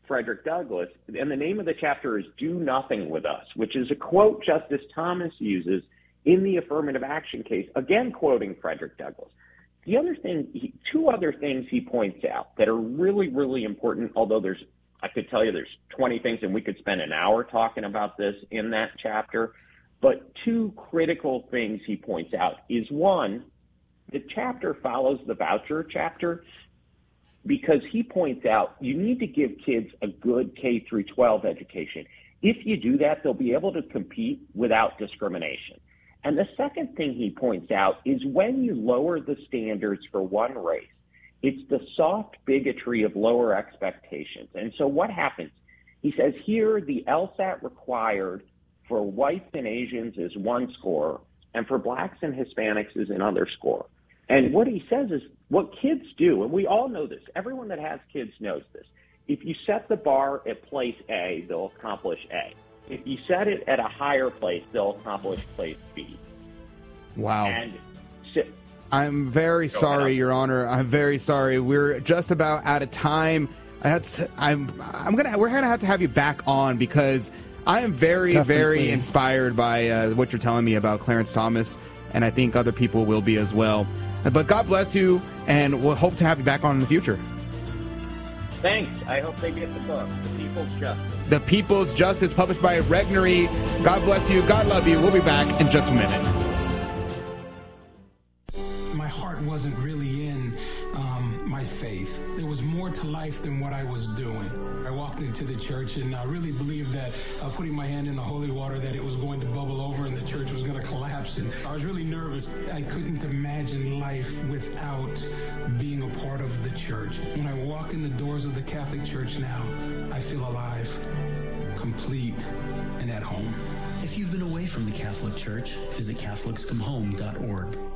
Frederick Douglass. And the name of the chapter is Do Nothing with Us, which is a quote Justice Thomas uses in the affirmative action case, again quoting Frederick Douglass. The other thing, two other things he points out that are really, really important, although there's, I could tell you there's 20 things and we could spend an hour talking about this in that chapter. But two critical things he points out is one, the chapter follows the voucher chapter because he points out you need to give kids a good K through 12 education. If you do that, they'll be able to compete without discrimination. And the second thing he points out is when you lower the standards for one race, it's the soft bigotry of lower expectations. And so what happens? He says here the LSAT required for whites and Asians is one score, and for blacks and Hispanics is another score. And what he says is what kids do, and we all know this, everyone that has kids knows this. If you set the bar at place A, they'll accomplish A. If you set it at a higher place, they'll accomplish place B. Wow. And I'm very Go sorry, ahead. Your Honor. I'm very sorry. We're just about out of time. I had to, I'm I'm gonna we're gonna have to have you back on because I am very very inspired by uh, what you're telling me about Clarence Thomas, and I think other people will be as well. But God bless you, and we'll hope to have you back on in the future. thanks. I hope they get the book, The People's Justice. The People's Justice, published by Regnery. God bless you. God love you. We'll be back in just a minute. Wasn't really in um, my faith. There was more to life than what I was doing. I walked into the church and I really believed that uh, putting my hand in the holy water that it was going to bubble over and the church was going to collapse. And I was really nervous. I couldn't imagine life without being a part of the church. When I walk in the doors of the Catholic Church now, I feel alive, complete, and at home. If you've been away from the Catholic Church, visit CatholicsComeHome.org.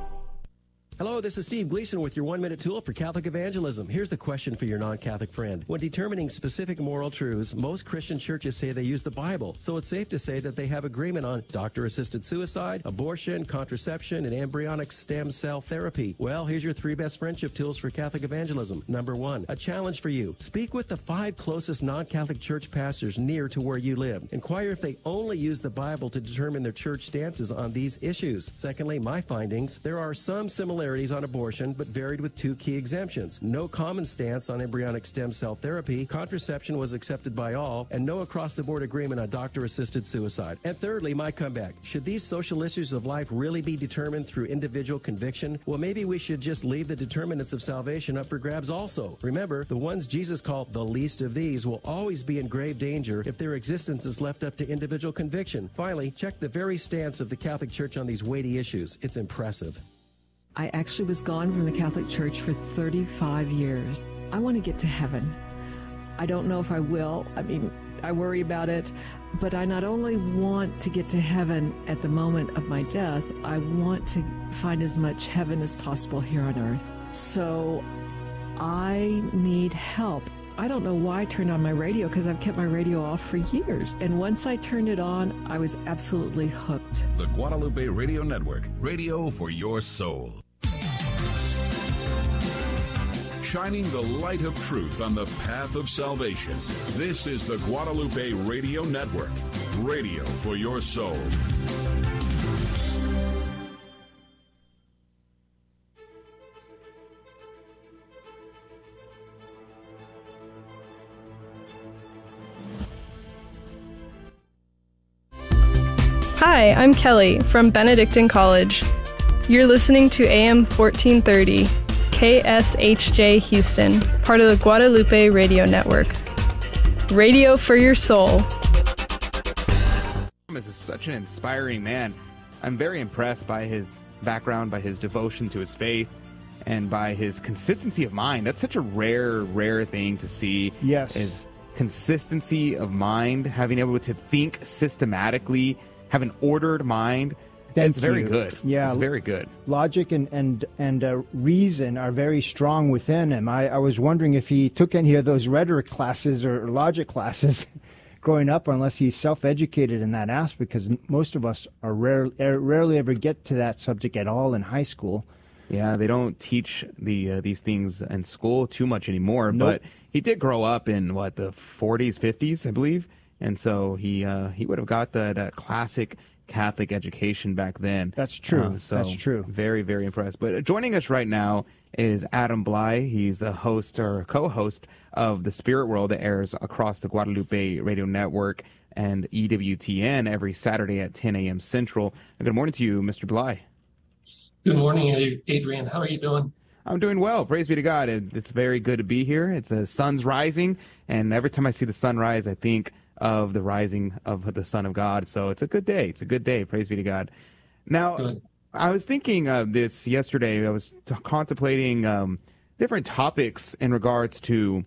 Hello, this is Steve Gleason with your one minute tool for Catholic evangelism. Here's the question for your non Catholic friend. When determining specific moral truths, most Christian churches say they use the Bible, so it's safe to say that they have agreement on doctor assisted suicide, abortion, contraception, and embryonic stem cell therapy. Well, here's your three best friendship tools for Catholic evangelism. Number one, a challenge for you. Speak with the five closest non Catholic church pastors near to where you live. Inquire if they only use the Bible to determine their church stances on these issues. Secondly, my findings there are some similarities on abortion, but varied with two key exemptions. No common stance on embryonic stem cell therapy, contraception was accepted by all, and no across the board agreement on doctor assisted suicide. And thirdly, my comeback. Should these social issues of life really be determined through individual conviction? Well, maybe we should just leave the determinants of salvation up for grabs also. Remember, the ones Jesus called the least of these will always be in grave danger if their existence is left up to individual conviction. Finally, check the very stance of the Catholic Church on these weighty issues. It's impressive. I actually was gone from the Catholic Church for 35 years. I want to get to heaven. I don't know if I will. I mean, I worry about it. But I not only want to get to heaven at the moment of my death, I want to find as much heaven as possible here on earth. So I need help. I don't know why I turned on my radio because I've kept my radio off for years. And once I turned it on, I was absolutely hooked. The Guadalupe Radio Network, radio for your soul shining the light of truth on the path of salvation. This is the Guadalupe Radio Network, radio for your soul. Hi, I'm Kelly from Benedictine College. You're listening to AM 1430. KSHJ Houston, part of the Guadalupe Radio Network. Radio for your soul. Thomas is such an inspiring man. I'm very impressed by his background, by his devotion to his faith, and by his consistency of mind. That's such a rare, rare thing to see. Yes. Is consistency of mind, having able to think systematically, have an ordered mind. Thank it's very good. Yeah. It's very good. Logic and and and uh, reason are very strong within him. I, I was wondering if he took any of those rhetoric classes or logic classes growing up, unless he's self-educated in that aspect. Because most of us are rare, er, rarely ever get to that subject at all in high school. Yeah, they don't teach the uh, these things in school too much anymore. Nope. But he did grow up in what the 40s, 50s, I believe, and so he uh, he would have got that uh, classic Catholic education back then. That's true. Uh, so That's true. Very, very impressed. But joining us right now is Adam Blai. He's the host or co-host of the Spirit World that airs across the Guadalupe Radio Network and EWTN every Saturday at 10 a.m. Central. Good morning to you, Mr. Blai. Good morning, Adrian. How are you doing? I'm doing well. Praise be to God. It's very good to be here. It's the sun's rising, and every time I see the sun rise, I think of the rising of the Son of God. So it's a good day. It's a good day. Praise be to God. Now, I was thinking of this yesterday. I was t- contemplating um, different topics in regards to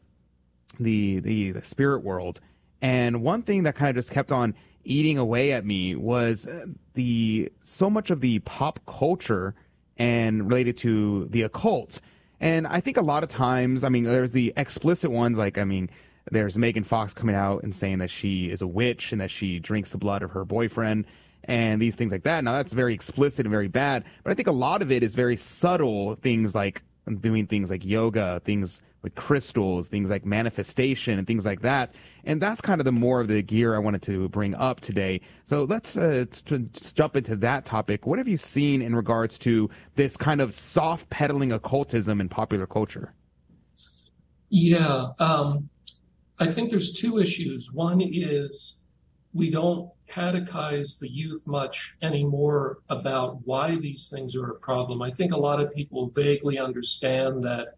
the, the the spirit world, and one thing that kind of just kept on eating away at me was uh, the so much of the pop culture and related to the occult. And I think a lot of times, I mean, there's the explicit ones, like, I mean, there's Megan Fox coming out and saying that she is a witch and that she drinks the blood of her boyfriend and these things like that. Now, that's very explicit and very bad. But I think a lot of it is very subtle things like doing things like yoga, things with crystals, things like manifestation, and things like that. And that's kind of the more of the gear I wanted to bring up today. So let's, uh, jump into that topic. What have you seen in regards to this kind of soft pedaling occultism in popular culture? Yeah, um, I think there's two issues. One is we don't catechize the youth much anymore about why these things are a problem. I think a lot of people vaguely understand that,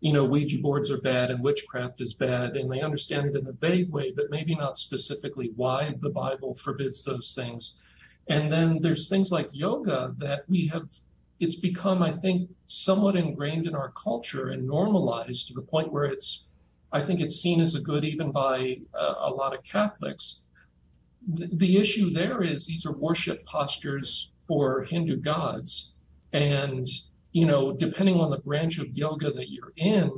you know, Ouija boards are bad and witchcraft is bad, and they understand it in a vague way, but maybe not specifically why the Bible forbids those things. And then there's things like yoga that we have, it's become, I think, somewhat ingrained in our culture and normalized to the point where it's, I think it's seen as a good even by uh, a lot of Catholics. The, the issue there is these are worship postures for Hindu gods. And, you know, depending on the branch of yoga that you're in,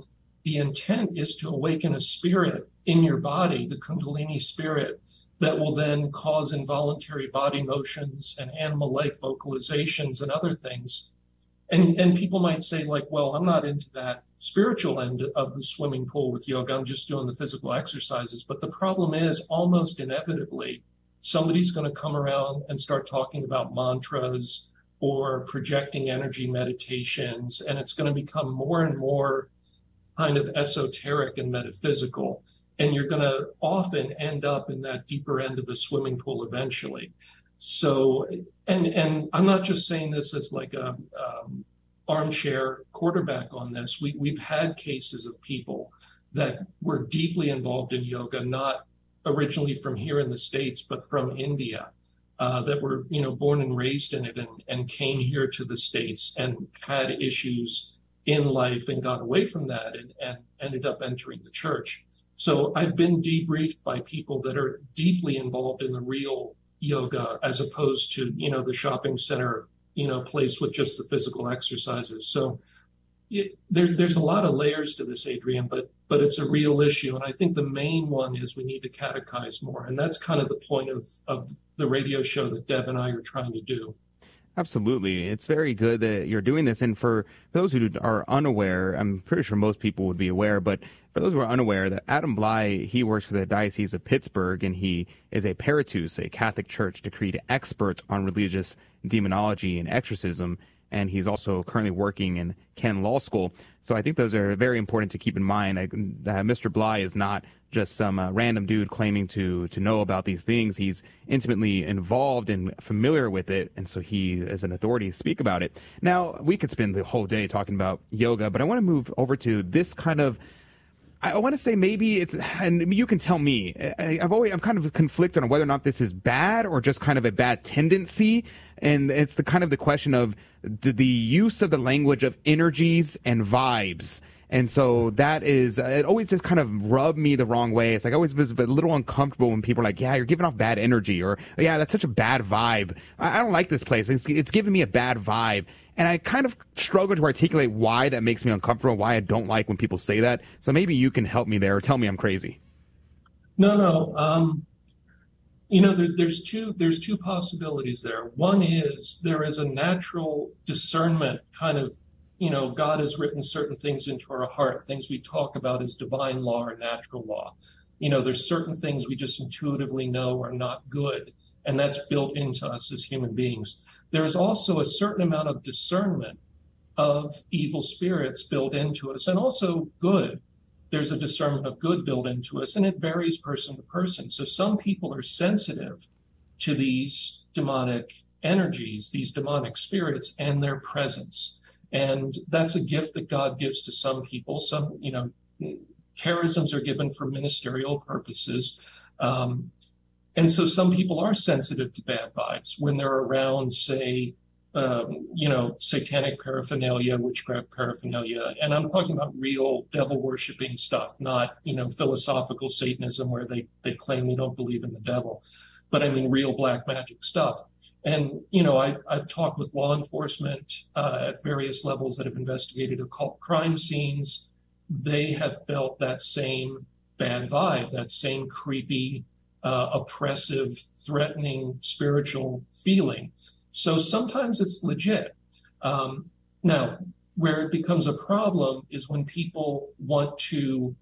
the intent is to awaken a spirit in your body, the Kundalini spirit, that will then cause involuntary body motions and animal like vocalizations and other things. And, and people might say, like, well, I'm not into that spiritual end of the swimming pool with yoga. I'm just doing the physical exercises. But the problem is, almost inevitably, somebody's going to come around and start talking about mantras or projecting energy meditations. And it's going to become more and more kind of esoteric and metaphysical. And you're going to often end up in that deeper end of the swimming pool eventually. So, and and I'm not just saying this as like a um, armchair quarterback on this. We we've had cases of people that were deeply involved in yoga, not originally from here in the states, but from India, uh, that were you know born and raised in it, and and came here to the states and had issues in life and got away from that and, and ended up entering the church. So I've been debriefed by people that are deeply involved in the real yoga as opposed to, you know, the shopping center, you know, place with just the physical exercises. So it, there's there's a lot of layers to this, Adrian, but but it's a real issue. And I think the main one is we need to catechize more. And that's kind of the point of, of the radio show that Deb and I are trying to do. Absolutely. It's very good that you're doing this. And for those who are unaware, I'm pretty sure most people would be aware, but for those who are unaware, that Adam Blai, he works for the Diocese of Pittsburgh and he is a Peritus, a Catholic Church decreed expert on religious demonology and exorcism. And he's also currently working in Ken Law School. So I think those are very important to keep in mind. I, that Mr. Blai is not just some uh, random dude claiming to to know about these things. He's intimately involved and familiar with it, and so he is an authority to speak about it. Now we could spend the whole day talking about yoga, but I want to move over to this kind of. I want to say maybe it's, and you can tell me. I, I've always, I'm kind of conflicted on whether or not this is bad or just kind of a bad tendency. And it's the kind of the question of the use of the language of energies and vibes and so that is, uh, it always just kind of rubbed me the wrong way. It's like I always was a little uncomfortable when people are like, yeah, you're giving off bad energy or yeah, that's such a bad vibe. I, I don't like this place. It's, it's giving me a bad vibe. And I kind of struggle to articulate why that makes me uncomfortable, why I don't like when people say that. So maybe you can help me there or tell me I'm crazy. No, no. Um, you know, there, there's two there's two possibilities there. One is there is a natural discernment kind of you know, hmm. God has written certain things into our heart, things we talk about as divine law or natural law. You know, there's certain things we just intuitively know are not good, and that's built into us as human beings. There is also a certain amount of discernment of evil spirits built into us, and also good. There's a discernment of good built into us, and it varies person to person. So some people are sensitive to these demonic energies, these demonic spirits, and their presence and that's a gift that God gives to some people. Some, you know, charisms are given for ministerial purposes. Um, and so some people are sensitive to bad vibes when they're around, say, um, you know, satanic paraphernalia, witchcraft paraphernalia. And I'm talking about real devil worshiping stuff, not, you know, philosophical Satanism where they, they claim they don't believe in the devil. But I mean, real black magic stuff. And, you know, I, have talked with law enforcement uh, at various levels that have investigated occult crime scenes. They have felt that same bad vibe, that same creepy, uh, oppressive, threatening spiritual feeling. So sometimes it's legit. Um, now, where it becomes a problem is when people want to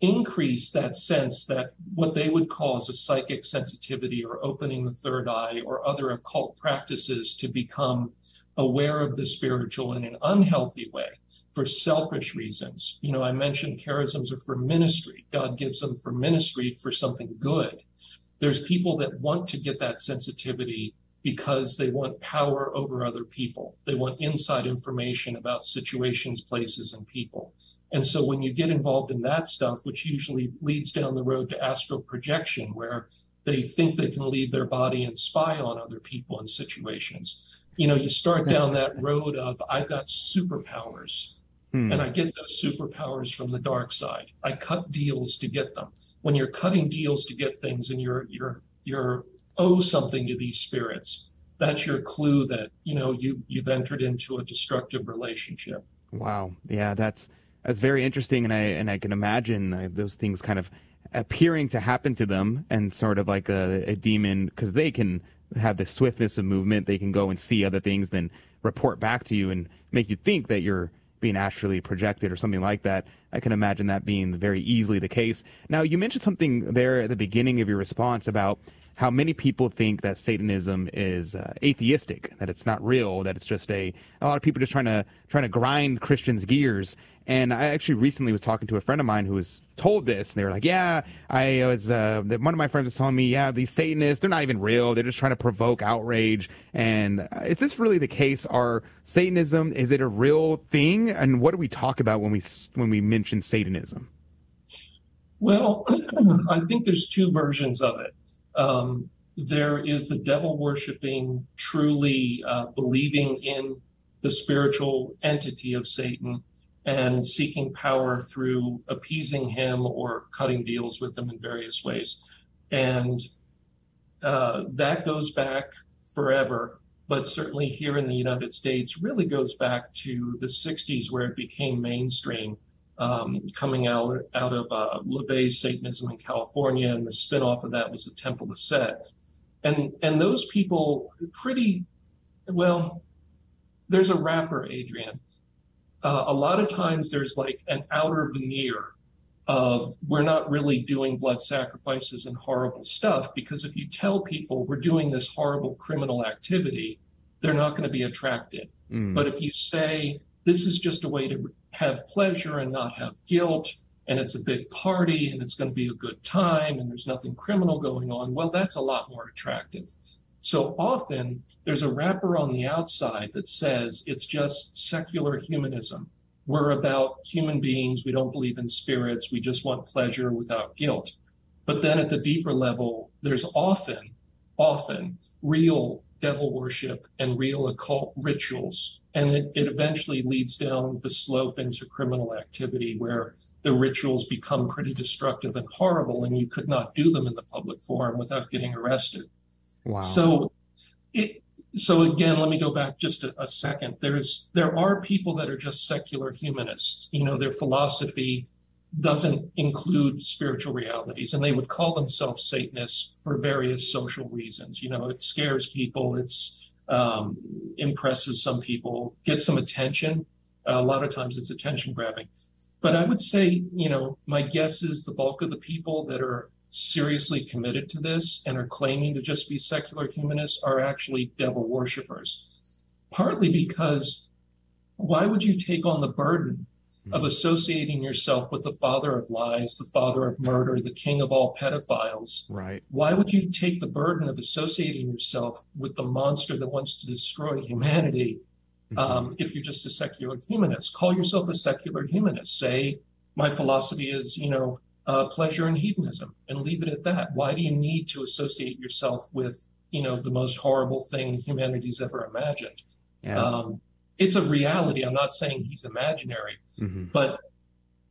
increase that sense that what they would call as a psychic sensitivity or opening the third eye or other occult practices to become aware of the spiritual in an unhealthy way for selfish reasons. You know, I mentioned charisms are for ministry. God gives them for ministry for something good. There's people that want to get that sensitivity because they want power over other people. They want inside information about situations, places, and people. And so when you get involved in that stuff, which usually leads down the road to astral projection, where they think they can leave their body and spy on other people and situations, you know, you start down that road of I've got superpowers hmm. and I get those superpowers from the dark side. I cut deals to get them. When you're cutting deals to get things and you're you're you're owe something to these spirits, that's your clue that, you know, you you've entered into a destructive relationship. Wow. Yeah, that's that's very interesting, and I and I can imagine uh, those things kind of appearing to happen to them, and sort of like a, a demon because they can have the swiftness of movement. They can go and see other things, then report back to you and make you think that you're being astrally projected or something like that. I can imagine that being very easily the case. Now, you mentioned something there at the beginning of your response about how many people think that Satanism is uh, atheistic, that it's not real, that it's just a a lot of people just trying to trying to grind Christians' gears. And I actually recently was talking to a friend of mine who was told this, and they were like, "Yeah, I was." Uh, one of my friends was telling me, "Yeah, these Satanists, they're not even real. They're just trying to provoke outrage." And uh, is this really the case? Are Satanism is it a real thing? And what do we talk about when we when we mention Satanism? Well, I think there's two versions of it. Um, there is the devil worshiping, truly uh, believing in the spiritual entity of Satan and seeking power through appeasing him or cutting deals with him in various ways. And uh, that goes back forever, but certainly here in the United States really goes back to the 60s where it became mainstream. Um, coming out out of uh, LaVey's Satanism in California, and the spinoff of that was the Temple of Set, and and those people pretty well. There's a wrapper, Adrian, uh, a lot of times there's like an outer veneer of we're not really doing blood sacrifices and horrible stuff because if you tell people we're doing this horrible criminal activity they're not going to be attracted. Mm. But if you say this is just a way to have pleasure and not have guilt, and it's a big party and it's going to be a good time and there's nothing criminal going on, well, that's a lot more attractive. So often there's a wrapper on the outside that says it's just secular humanism. We're about human beings. We don't believe in spirits. We just want pleasure without guilt. But then at the deeper level, there's often, often real devil worship and real occult rituals. And it, it eventually leads down the slope into criminal activity where the rituals become pretty destructive and horrible, and you could not do them in the public forum without getting arrested. Wow. So it, so again, let me go back just a, a, second. There's there are people that are just secular humanists. You know, their philosophy doesn't include spiritual realities, and they would call themselves Satanists for various social reasons. You know, it scares people, it's um, impresses some people, gets some attention. A lot of times, it's attention grabbing. But I would say, you know, my guess is the bulk of the people that are seriously committed to this and are claiming to just be secular humanists are actually devil worshippers. Partly because why would you take on the burden of associating yourself with the father of lies, the father of murder, the king of all pedophiles? Right. Why would you take the burden of associating yourself with the monster that wants to destroy humanity um, if you're just a secular humanist? Call yourself a secular humanist. Say, my philosophy is, you know, uh, pleasure and hedonism and leave it at that. Why do you need to associate yourself with, you know, the most horrible thing humanity's ever imagined? Yeah. Um, it's a reality. I'm not saying he's imaginary, mm-hmm. but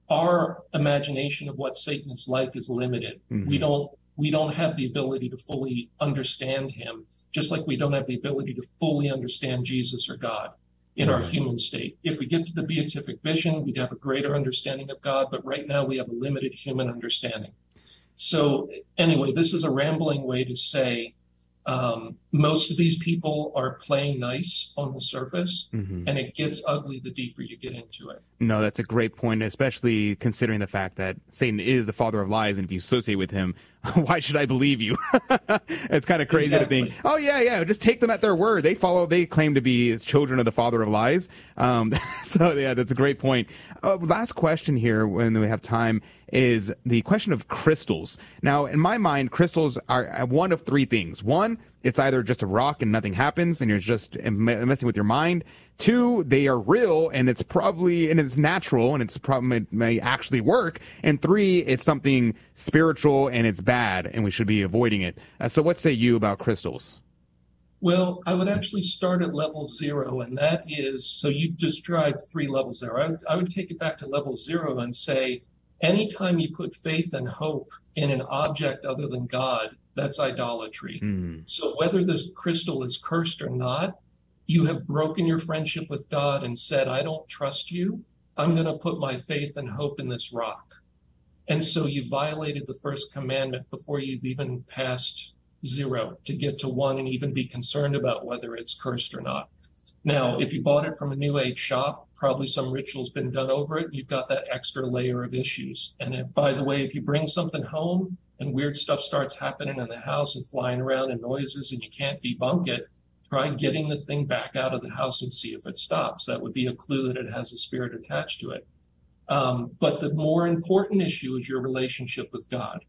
our imagination of what Satan is like is limited. Mm-hmm. We don't we don't have the ability to fully understand him, just like we don't have the ability to fully understand Jesus or God in right. our human state. If we get to the beatific vision, we'd have a greater understanding of God, but right now we have a limited human understanding. So, anyway, this is a rambling way to say um, most of these people are playing nice on the surface, mm-hmm. and it gets ugly the deeper you get into it. No, that's a great point, especially considering the fact that Satan is the father of lies, and if you associate with him, why should I believe you? it's kind of crazy exactly. to think, oh yeah, yeah, just take them at their word. They follow, they claim to be children of the father of lies. Um, so yeah, that's a great point. Uh, last question here, when we have time, is the question of crystals. Now, in my mind, crystals are one of three things. One, it's either just a rock and nothing happens, and you're just messing with your mind. Two, they are real and it's probably and it's natural and it's probably it may actually work. And three, it's something spiritual and it's bad and we should be avoiding it. Uh, so, what say you about crystals? Well, I would actually start at level zero, and that is so you described three levels there. I would, I would take it back to level zero and say, anytime you put faith and hope in an object other than God, that's idolatry. Mm. So whether this crystal is cursed or not, you have broken your friendship with God and said, I don't trust you. I'm going to put my faith and hope in this rock. And so you violated the first commandment before you've even passed zero to get to one and even be concerned about whether it's cursed or not. Now, if you bought it from a new age shop, probably some ritual's been done over it. You've got that extra layer of issues. And if, by the way, if you bring something home and weird stuff starts happening in the house and flying around and noises and you can't debunk it, try getting the thing back out of the house and see if it stops. That would be a clue that it has a spirit attached to it. Um, but the more important issue is your relationship with God.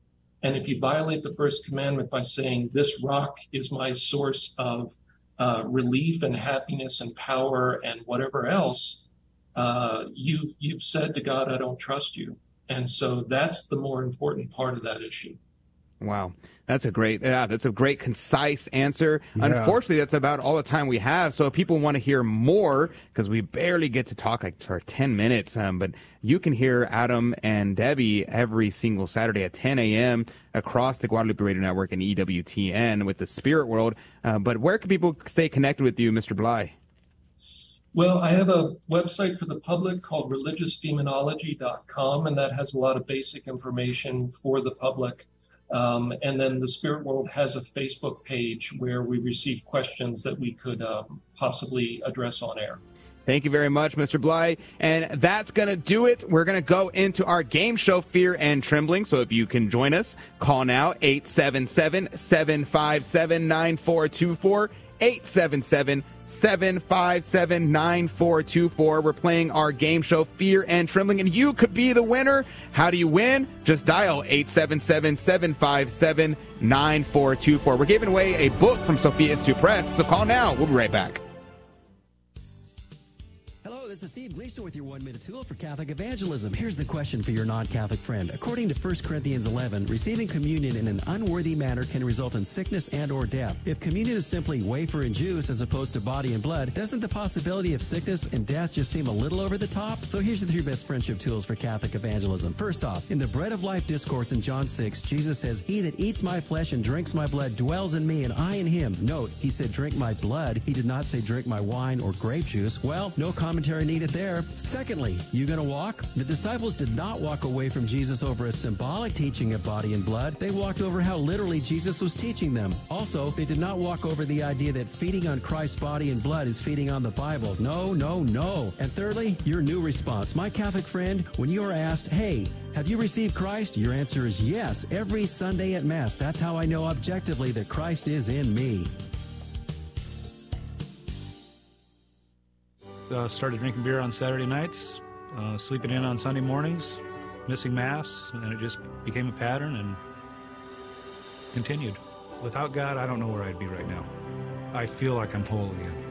And if you violate the first commandment by saying, This rock is my source of uh, relief and happiness and power and whatever else, uh, you've, you've said to God, I don't trust you. And so that's the more important part of that issue. Wow. That's a great, yeah, that's a great concise answer. Yeah. Unfortunately, that's about all the time we have. So if people want to hear more, because we barely get to talk like for 10 minutes, um, but you can hear Adam and Debbie every single Saturday at 10 a.m. across the Guadalupe Radio Network and EWTN with the Spirit World. Uh, but where can people stay connected with you, Mr. Blai? Well, I have a website for the public called religiousdemonology.com, and that has a lot of basic information for the public. Um, and then the Spirit World has a Facebook page where we receive questions that we could um, possibly address on air. Thank you very much, Mr. Blai. And that's going to do it. We're going to go into our game show, Fear and Trembling. So if you can join us, call now 877 757 9424. 877 757 9424. We're playing our game show, Fear and Trembling, and you could be the winner. How do you win? Just dial 877 757 9424. We're giving away a book from Sophia Institute Press, so call now. We'll be right back. This is Steve Gleason with your one minute tool for Catholic evangelism. Here's the question for your non Catholic friend. According to 1 Corinthians 11, receiving communion in an unworthy manner can result in sickness and or death. If communion is simply wafer and juice as opposed to body and blood, doesn't the possibility of sickness and death just seem a little over the top? So here's the three best friendship tools for Catholic evangelism. First off, in the bread of life discourse in John 6, Jesus says, He that eats my flesh and drinks my blood dwells in me and I in him. Note, he said drink my blood. He did not say drink my wine or grape juice. Well, no commentary needed there. Secondly, you gonna walk? The disciples did not walk away from Jesus over a symbolic teaching of body and blood. They walked over how literally Jesus was teaching them. Also, they did not walk over the idea that feeding on Christ's body and blood is feeding on the Bible. No, no, no. And thirdly, your new response. My Catholic friend, when you are asked, hey, have you received Christ? Your answer is yes, every Sunday at Mass. That's how I know objectively that Christ is in me. Uh, started drinking beer on Saturday nights, uh, sleeping in on Sunday mornings, missing Mass, and it just became a pattern and continued. Without God, I don't know where I'd be right now. I feel like I'm whole again.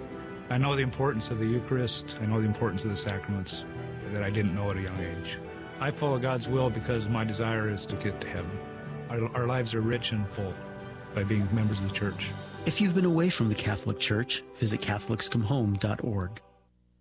I know the importance of the Eucharist, I know the importance of the sacraments that I didn't know at a young age. I follow God's will because my desire is to get to heaven. Our, our lives are rich and full by being members of the church. If you've been away from the Catholic Church, visit CatholicsComeHome.org.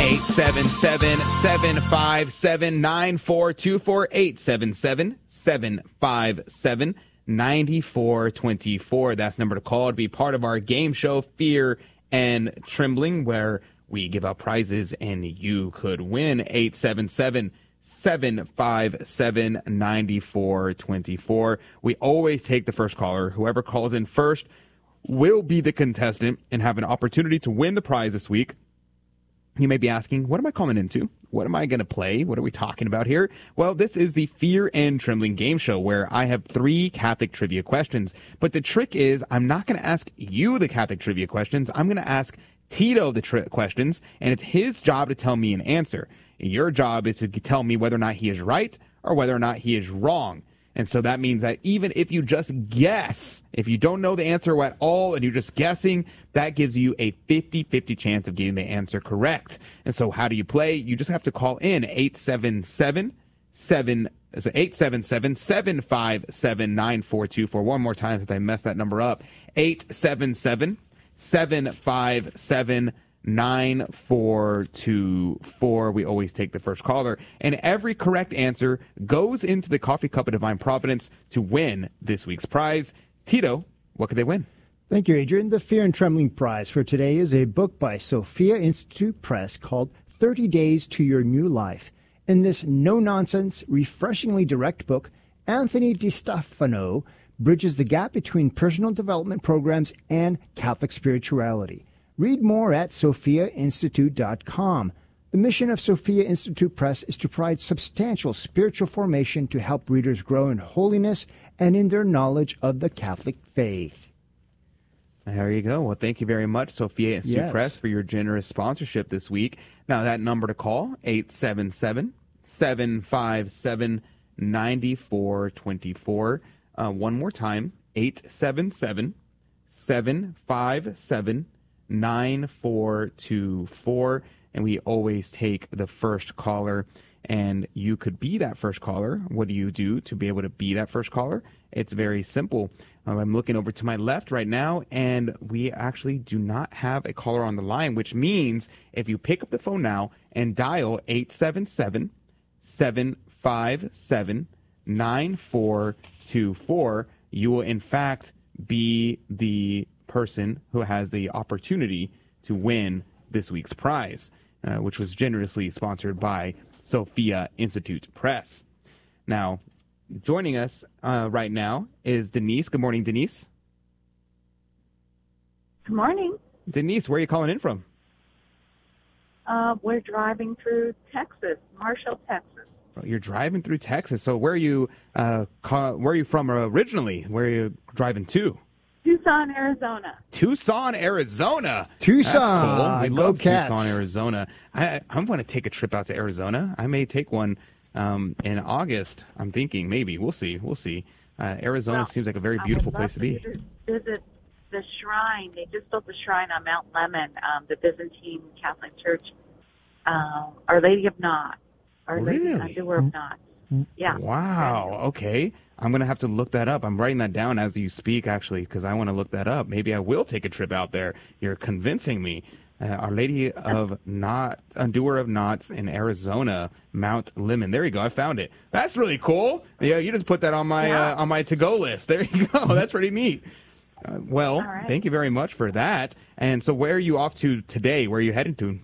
877 757 9424. 877 757 9424. That's number to call to be part of our game show, Fear and Trembling, where we give out prizes and you could win. 877 757 9424. We always take the first caller. Whoever calls in first will be the contestant and have an opportunity to win the prize this week. You may be asking, what am I calling into? What am I going to play? What are we talking about here? Well, this is the Fear and Trembling game show where I have three Catholic trivia questions. But the trick is, I'm not going to ask you the Catholic trivia questions. I'm going to ask Tito the tri- questions, and it's his job to tell me an answer. Your job is to tell me whether or not he is right or whether or not he is wrong. And so that means that even if you just guess, if you don't know the answer at all and you're just guessing, that gives you a 50 50 chance of getting the answer correct. And so how do you play? You just have to call in 877 7 877 757 9424. One more time since I messed that number up. 877 757 9424. We always take the first caller. And every correct answer goes into the coffee cup of divine providence to win this week's prize. Tito, what could they win? Thank you, Adrian. The Fear and Trembling Prize for today is a book by Sophia Institute Press called 30 Days to Your New Life. In this no nonsense, refreshingly direct book, Anthony DeStefano bridges the gap between personal development programs and Catholic spirituality. Read more at sophiainstitute.com. The mission of Sophia Institute Press is to provide substantial spiritual formation to help readers grow in holiness and in their knowledge of the Catholic faith. There you go. Well, thank you very much, Sophia Institute Yes. Press, for your generous sponsorship this week. Now, that number to call, 877 757 9424. Uh, One more time, 877 757 9424. And we always take the first caller. And you could be that first caller. What do you do to be able to be that first caller? It's very simple. Um, I'm looking over to my left right now, and we actually do not have a caller on the line, which means if you pick up the phone now and dial 877 757 9424, you will in fact be the person who has the opportunity to win this week's prize, uh, which was generously sponsored by Sophia Institute Press. Now, joining us uh, right now is Denise. Good morning, Denise. Good morning. Denise, where are you calling in from? Uh, we're driving through Texas, Marshall, Texas. You're driving through Texas. So where are you? Uh, ca- where are you from originally? Where are you driving to? Tucson, Arizona. Tucson, Arizona. Tucson. That's cool. We Go love Cats. Tucson, Arizona. I I'm going to take a trip out to Arizona. I may take one um, in August. I'm thinking maybe. We'll see. We'll see. Uh, Arizona Well, seems like a very beautiful place to be. to Visit the shrine. They just built the shrine on Mount Lemmon, um, the Byzantine Catholic Church, uh, Our Lady of Knot, Our Lady Really? Undoer of Knots. Yeah. Wow. Okay. I'm going to have to look that up. I'm writing that down as you speak, actually, because I want to look that up. Maybe I will take a trip out there. You're convincing me. Uh, Our Lady of Knot, Undoer of Knots in Arizona, Mount Lemmon. There you go. I found it. That's really cool. Yeah, you just put that on my uh, on my to go list. There you go. That's pretty neat. Uh, well, right. thank you very much for that. And so, where are you off to today? Where are you heading to?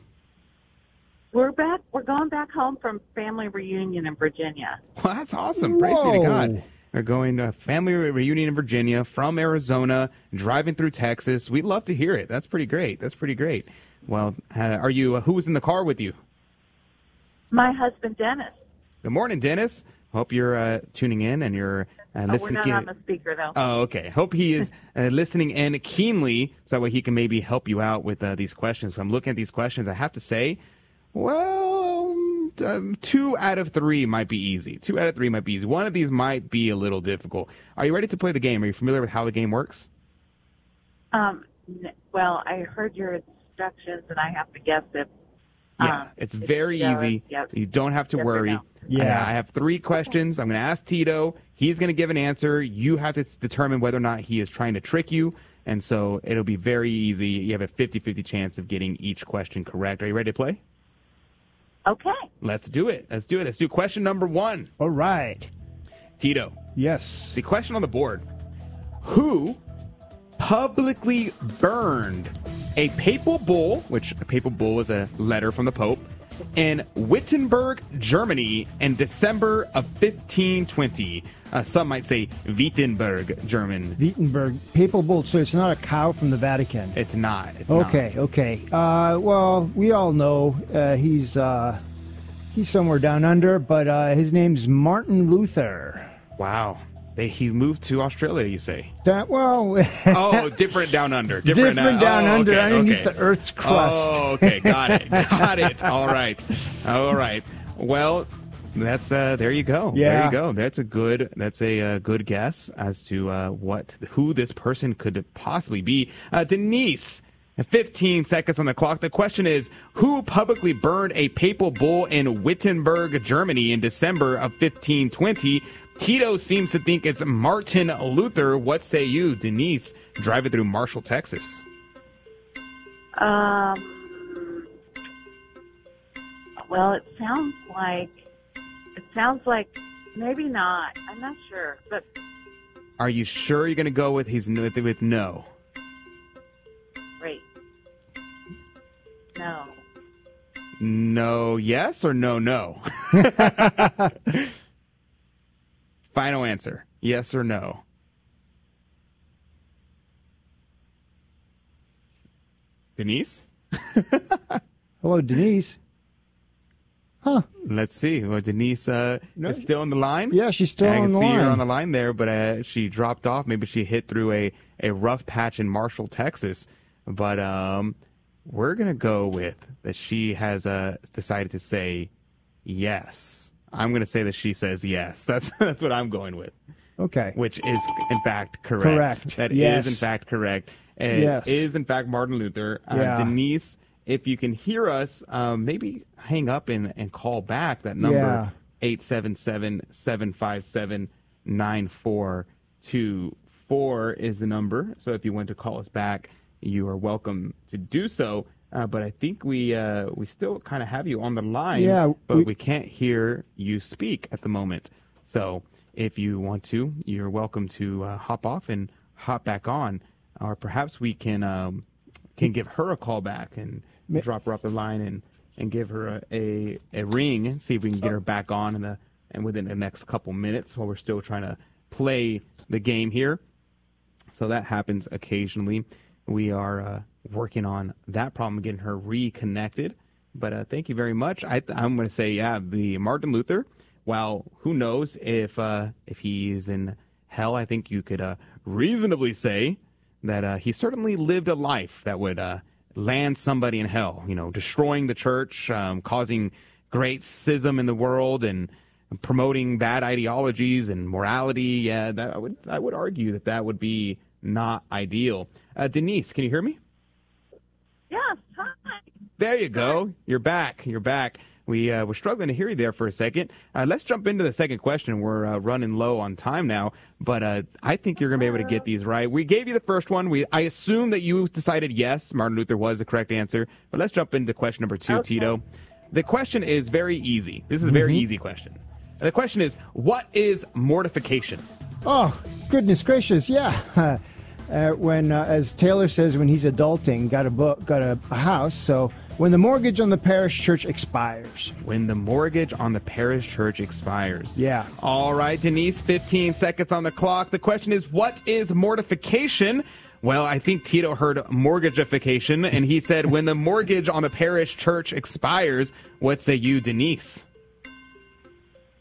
We're back. We're going back home from family reunion in Virginia. Well, that's awesome. Praise be to God. They're going to a family reunion in Virginia from Arizona, driving through Texas. We'd love to hear it. That's pretty great. That's pretty great. Well, uh, are you? Uh, who was in the car with you? My husband Dennis. Good morning, Dennis. Hope you're uh, tuning in and you're uh, Oh, we're not on the speaker though. Oh, okay. Hope he is uh, listening in keenly, so that way he can maybe help you out with uh, these questions. So I'm looking at these questions. I have to say, well, um, two out of three might be easy. Two out of three might be easy. One of these might be a little difficult. Are you ready to play the game? Are you familiar with how the game works? Um, well, I heard your instructions, and I have to guess if. Yeah, um, it's very yeah, easy. yep. You don't have to Yes worry. no. Yeah. I have three questions. I'm going to ask Tito. He's going to give an answer. You have to determine whether or not he is trying to trick you. And so it'll be very easy. You have a 50 50 chance of getting each question correct. Are you ready to play? Okay. Let's do it. Let's do it. Let's do question number one. All right. Tito, Yes. the question on the board Who publicly burned a papal bull, which a papal bull is a letter from the Pope, in Wittenberg, Germany in December of 1520? Uh, some might say Wittenberg, German. Wittenberg, papal bull. So it's not a cow from the Vatican. It's not. It's okay, okay. Uh, well, we all know uh, he's uh, he's somewhere down under, but uh, his name's Martin Luther. Wow. They, he moved to Australia, you say? That, well, Oh, different down under. Different, Different uh, down oh, under, okay, underneath okay. the Earth's crust. Oh, okay, got it, got it. All right, all right. Well, that's uh, there you go. there you go. That's a good. That's a uh, good guess as to uh, what who this person could possibly be. Uh, Denise. 15 seconds on the clock. The question is Who publicly burned a papal bull in Wittenberg, Germany in December of 1520? Tito seems to think it's Martin Luther. What say you, Denise, driving through Marshall, Texas? Um. Well, it sounds like it sounds like maybe not. I'm not sure, but Are you sure you're going to go with he's with, with no? wait. No. No, yes or no, no? Final answer. Yes or no? Denise? Hello, Denise. Huh. Let's see. Well, Denise uh, No, is still on the line. Yeah, she's still I on can the see her line. on the line there, but uh, she dropped off. Maybe she hit through a, a rough patch in Marshall, Texas. But um, we're gonna go with that. She has uh, decided to say yes. I'm gonna say that she says yes. That's that's what I'm going with. Okay. Which is in fact correct. Correct. That is Yes. in fact correct. It Yes. is in fact Martin Luther. Uh, Yeah. Denise, if you can hear us, um, maybe hang up and, and call back that number Yeah. 877-757-9424 is the number. So if you want to call us back, you are welcome to do so. Uh, but I think we uh, we still kind of have you on the line, Yeah, but we- we can't hear you speak at the moment. So if you want to, you're welcome to uh, hop off and hop back on, or perhaps we can um, can give her a call back and Ma- drop her up the line and, and give her a, a, a ring and see if we can get her back on in the and within the next couple minutes while we're still trying to play the game here. So that happens occasionally. We are uh, working on that problem, getting her reconnected. But uh, thank you very much. I, I'm going to say, yeah, the Martin Luther. Well, who knows if uh, if he's in hell? I think you could uh, reasonably say that uh, he certainly lived a life that would uh, land somebody in hell. You know, destroying the church, um, causing great schism in the world, and promoting bad ideologies and morality. Yeah, that, I would I would argue that that would be not ideal. Uh, Denise, can you hear me? Yes. Hi. There you go. You're back. You're back. We uh, were struggling to hear you there for a second. Uh, let's jump into the second question. We're uh, running low on time now, but uh, I think you're going to be able to get these right. We gave you the first one. We I assume that you decided yes, Martin Luther was the correct answer. But let's jump into question number two, Okay. Tito. The question is very easy. This is a very Mhm. easy question. The question is, what is mortification? Oh, goodness gracious, yeah. Uh, when, uh, as Taylor says, when he's adulting, got a book, got a, a house. So when the mortgage on the parish church expires. When the mortgage on the parish church expires. Yeah. All right, Denise, 15 seconds on the clock. The question is, what is mortification? Well, I think Tito heard mortgageification, and he said, when the mortgage on the parish church expires, what say you, Denise?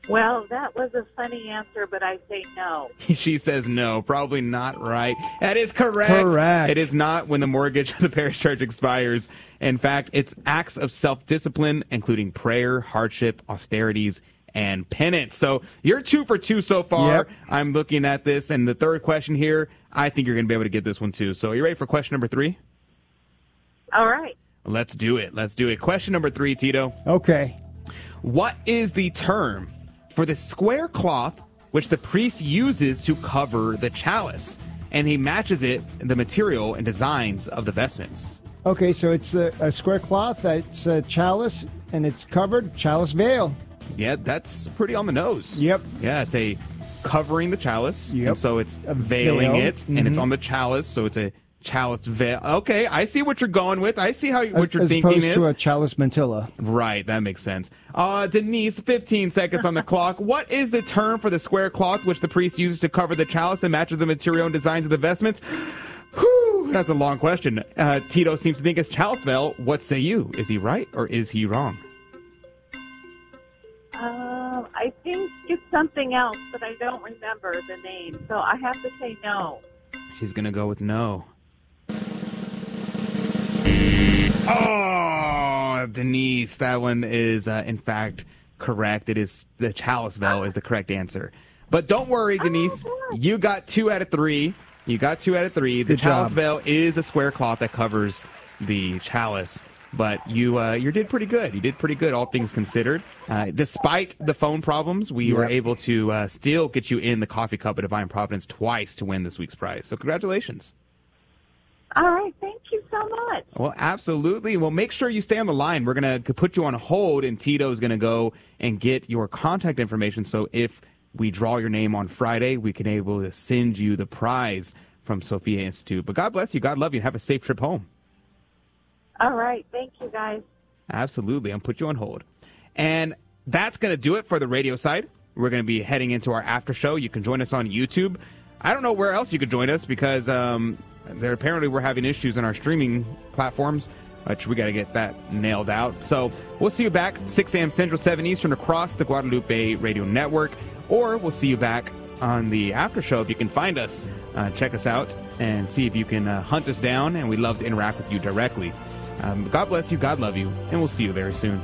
Well, that was a funny answer, but I say no. She says no, probably not right. That is correct. Correct. It is not when the mortgage of the parish church expires. In fact, it's acts of self discipline, including prayer, hardship, austerities, and penance. So you're two for two so far. Yep. I'm looking at this. And the third question here, I think you're going to be able to get this one too. So are you ready for question number three? All right. Let's do it. Let's do it. Question number three, Tito. Okay. What is the term for the square cloth which the priest uses to cover the chalice? And he matches it, the material and designs of the vestments. Okay, so it's a, a square cloth, it's a chalice, and it's covered, chalice veil. Yeah, that's pretty on the nose. Yep. Yeah, it's a covering the chalice. Yep. And so it's veiling veil. it, and it's Mhm. on the chalice, so it's a chalice veil. Okay, I see what you're going with. I see how As, what you're as thinking opposed is. to a chalice mantilla. Right, that makes sense. Uh, Denise, 15 seconds on the clock. What is the term for the square cloth which the priest uses to cover the chalice and matches the material and designs of the vestments? Whew, that's a long question. Uh, Tito seems to think it's chalice veil. What say you? Is he right or is he wrong? Um, I think it's something else, but I don't remember the name, so I have to say no. She's going to go with no. Oh, Denise, that one is uh, in fact correct. It is the chalice veil is the correct answer. But don't worry, Denise. You got two out of three. You got two out of three. The Good chalice job. veil is a square cloth that covers the chalice. But you uh, you did pretty good. You did pretty good, all things considered. Uh, despite the phone problems, we were able to uh, still get you in the coffee cup of Divine Providence twice to win this week's prize. So congratulations. All right, thank you so much. Well, absolutely. Well, make sure you stay on the line. We're going to put you on hold, and Tito's going to go and get your contact information. So if we draw your name on Friday, we can able to send you the prize from Sophia Institute. But God bless you. God love you. And have a safe trip home. All right, thank you guys. Absolutely. I'll put you on hold. And that's going to do it for the radio side. We're going to be heading into our after show. You can join us on YouTube. I don't know where else you could join us because um, there apparently we're having issues on our streaming platforms, which we got to get that nailed out. So we'll see you back 6 a.m. Central, 7 Eastern across the Guadalupe Radio Network, or we'll see you back on the after show if you can find us. Uh, check us out and see if you can uh, hunt us down, and we'd love to interact with you directly. Um, God bless you, God love you, and we'll see you very soon.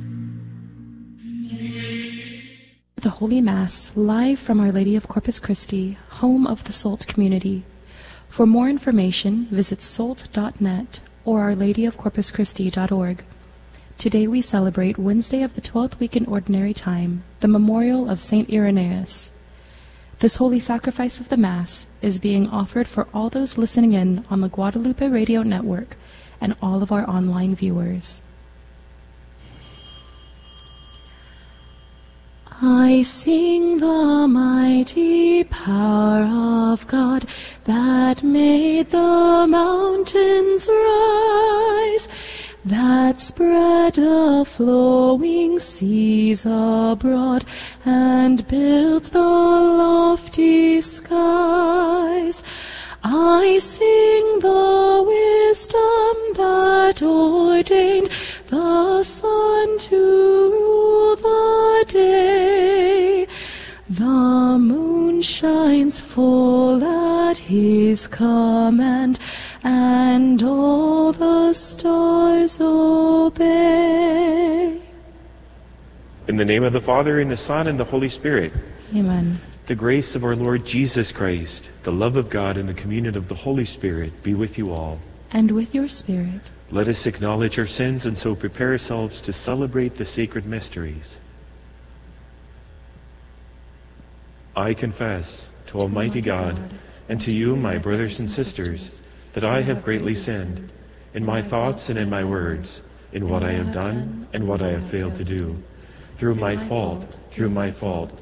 The Holy Mass, live from Our Lady of Corpus Christi, home of the SALT community. For more information, visit salt.net or ourladyofcorpuschristi.org. Today we celebrate Wednesday of the 12th week in Ordinary Time, the memorial of St. Irenaeus. This holy sacrifice of the Mass is being offered for all those listening in on the Guadalupe Radio Network and all of our online viewers. I sing the mighty power of God that made the mountains rise, that spread the flowing seas abroad, and built the lofty skies. I sing the wisdom that ordained the sun to rule the day. The moon shines full at his command, and all the stars obey. In the name of the Father, and the Son, and the Holy Spirit. Amen. The grace of our Lord Jesus Christ, the love of God, and the communion of the Holy Spirit be with you all. And with your spirit. Let us acknowledge our sins and so prepare ourselves to celebrate the sacred mysteries. I confess to Almighty God and to you, my brothers and sisters, that I have greatly sinned in my thoughts and in my words, in what I have done and what I have failed to do, through my fault, through my fault,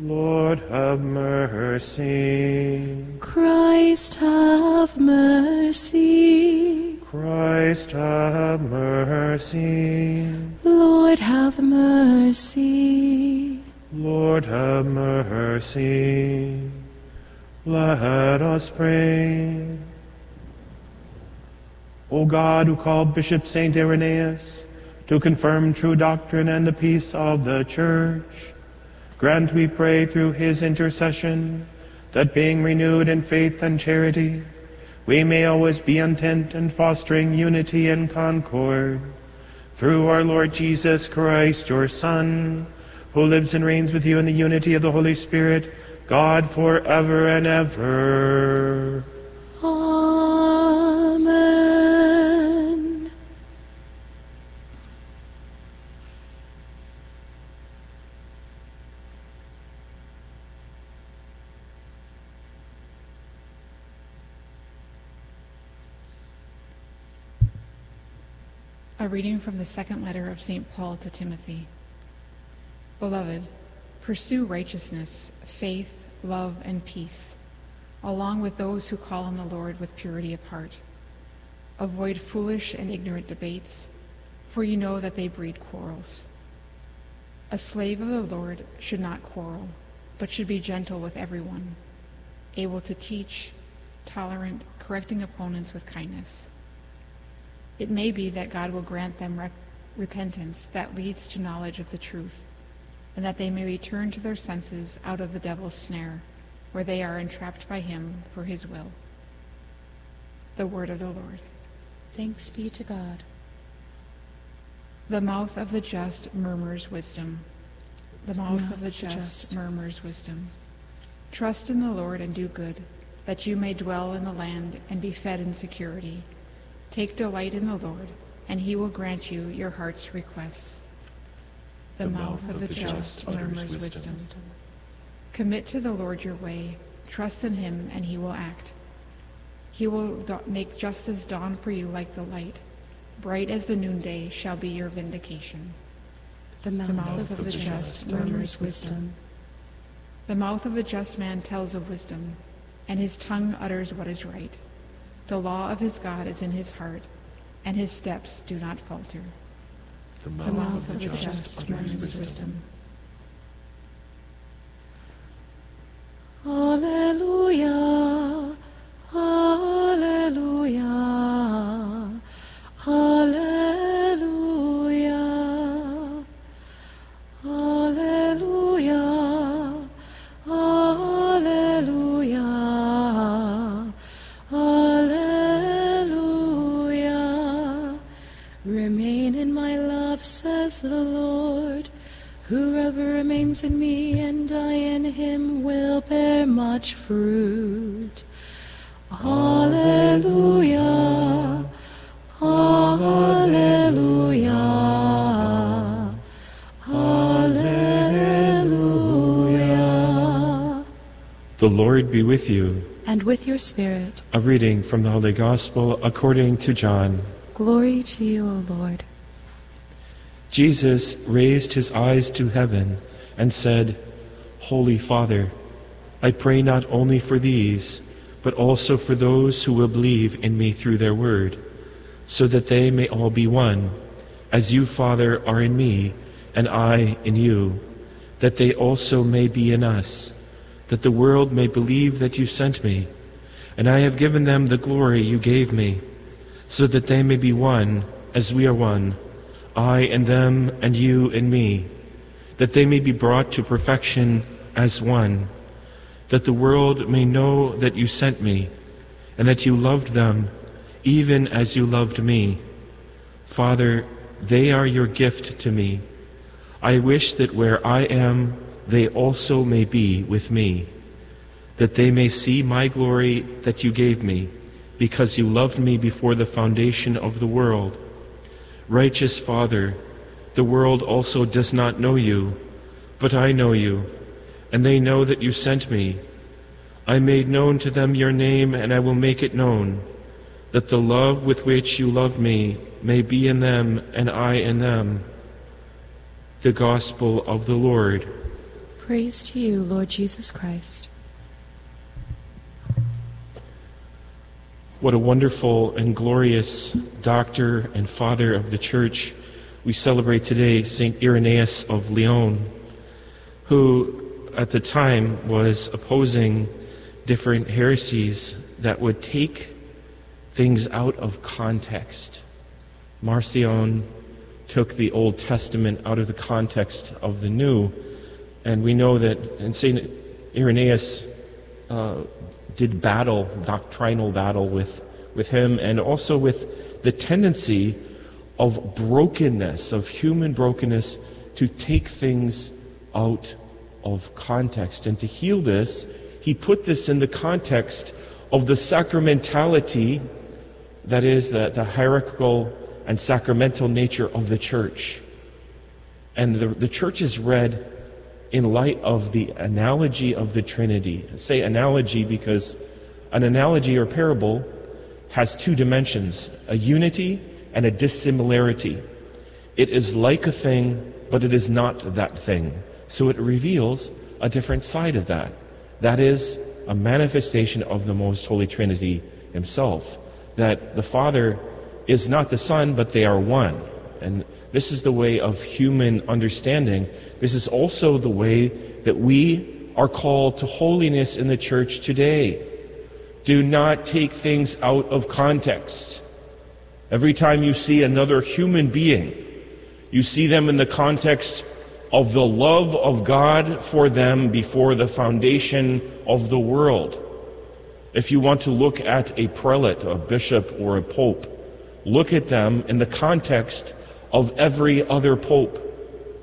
Lord, have mercy. Christ, have mercy. Christ, have mercy. Lord, have mercy. Lord, have mercy. Let us pray. O God, who called Bishop St. Irenaeus to confirm true doctrine and the peace of the Church, grant, we pray, through his intercession, that being renewed in faith and charity, we may always be intent in fostering unity and concord. Through our Lord Jesus Christ, your Son, who lives and reigns with you in the unity of the Holy Spirit, God forever and ever. Amen. Reading from the second letter of St. Paul to Timothy. Beloved, pursue righteousness, faith, love, and peace, along with those who call on the Lord with purity of heart. Avoid foolish and ignorant debates, for you know that they breed quarrels. A slave of the Lord should not quarrel, but should be gentle with everyone, able to teach, tolerant, correcting opponents with kindness. It may be that God will grant them rep- repentance that leads to knowledge of the truth, and that they may return to their senses out of the devil's snare, where they are entrapped by him for his will. The word of the Lord. Thanks be to God. The mouth of the just murmurs wisdom. The mouth of the just murmurs wisdom. Trust in the Lord and do good, that you may dwell in the land and be fed in security. Take delight in the Lord, and he will grant you your heart's requests. The, mouth of the just murmurs wisdom. Commit to the Lord your way. Trust in him, and he will act. He will da- make justice dawn for you like the light. Bright as the noonday shall be your vindication. The mouth, of, the just murmurs wisdom. The mouth of the just man tells of wisdom, and his tongue utters what is right. The law of his God is in his heart, and his steps do not falter. The mouth, the mouth of, the just learns wisdom. wisdom. Alleluia, alleluia, alleluia. The Lord. Whoever remains in me and I in him will bear much fruit. Alleluia. Alleluia. Alleluia. The Lord be with you. And with your spirit, A reading from the Holy Gospel according to John. glory to you, O Lord. Jesus raised his eyes to heaven and said, Holy Father, I pray not only for these, but also for those who will believe in me through their word, so that they may all be one, as you, Father, are in me, and I in you, that they also may be in us, that the world may believe that you sent me. And I have given them the glory you gave me, so that they may be one, as we are one. I and them, and you and me, that they may be brought to perfection as one, that the world may know that you sent me, and that you loved them even as you loved me. Father, they are your gift to me. I wish that where I am, they also may be with me, that they may see my glory that you gave me, because you loved me before the foundation of the world. Righteous Father, the world also does not know you, but I know you, and they know that you sent me. I made known to them your name, and I will make it known, that the love with which you loved me may be in them, and I in them. The Gospel of the Lord. Praise to you, Lord Jesus Christ. What a wonderful and glorious doctor and father of the church we celebrate today, St. Irenaeus of Lyon, who at the time was opposing different heresies that would take things out of context. Marcion took the Old Testament out of the context of the New, and we know that and St. Irenaeus uh, did battle, doctrinal battle with, with him, and also with the tendency of brokenness, of human brokenness, to take things out of context. And to heal this, he put this in the context of the sacramentality, that is, the, the hierarchical and sacramental nature of the church. And the, the church is read in light of the analogy of the Trinity. I say analogy because an analogy or parable has two dimensions a unity and a dissimilarity. It is like a thing, but it is not that thing. So it reveals a different side of that. That is a manifestation of the Most Holy Trinity Himself. That the Father is not the Son, but they are one. And this is the way of human understanding. This is also the way that we are called to holiness in the church today. Do not take things out of context. Every time you see another human being, you see them in the context of the love of God for them before the foundation of the world. If you want to look at a prelate, a bishop, or a pope, look at them in the context of every other pope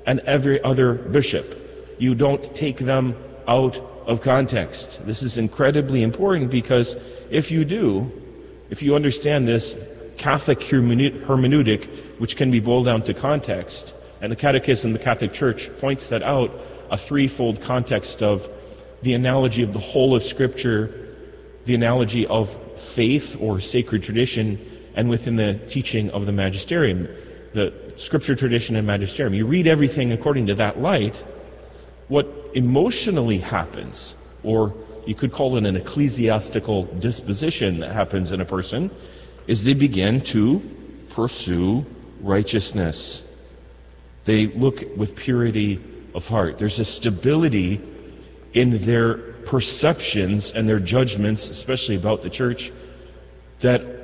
and every other bishop. You don't take them out of context. This is incredibly important because if you do, if you understand this Catholic hermeneutic, which can be boiled down to context, and the Catechism of the Catholic Church points that out a threefold context of the analogy of the whole of Scripture, the analogy of faith or sacred tradition, and within the teaching of the magisterium, the scripture tradition and magisterium. You read everything according to that light. What emotionally happens, or you could call it an ecclesiastical disposition that happens in a person, is they begin to pursue righteousness. They look with purity of heart. There's a stability in their perceptions and their judgments, especially about the church, that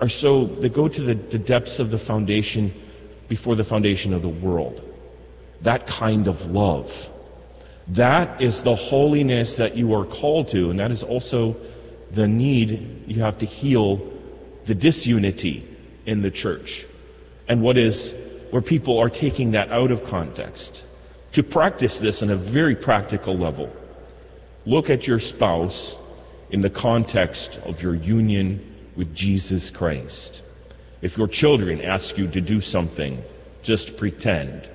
are so, that go to the, the depths of the foundation before the foundation of the world. That kind of love. That is the holiness that you are called to, and that is also the need you have to heal the disunity in the church. And what is where people are taking that out of context. To practice this on a very practical level, look at your spouse in the context of your union with Jesus Christ. If your children ask you to do something, just pretend.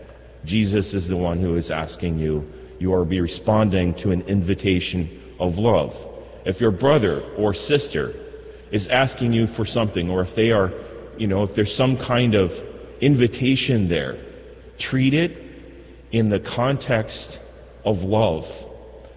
Jesus is the one who is asking you. You are responding to an invitation of love. If your brother or sister is asking you for something, or if they are, you know, if there's some kind of invitation there, treat it in the context of love,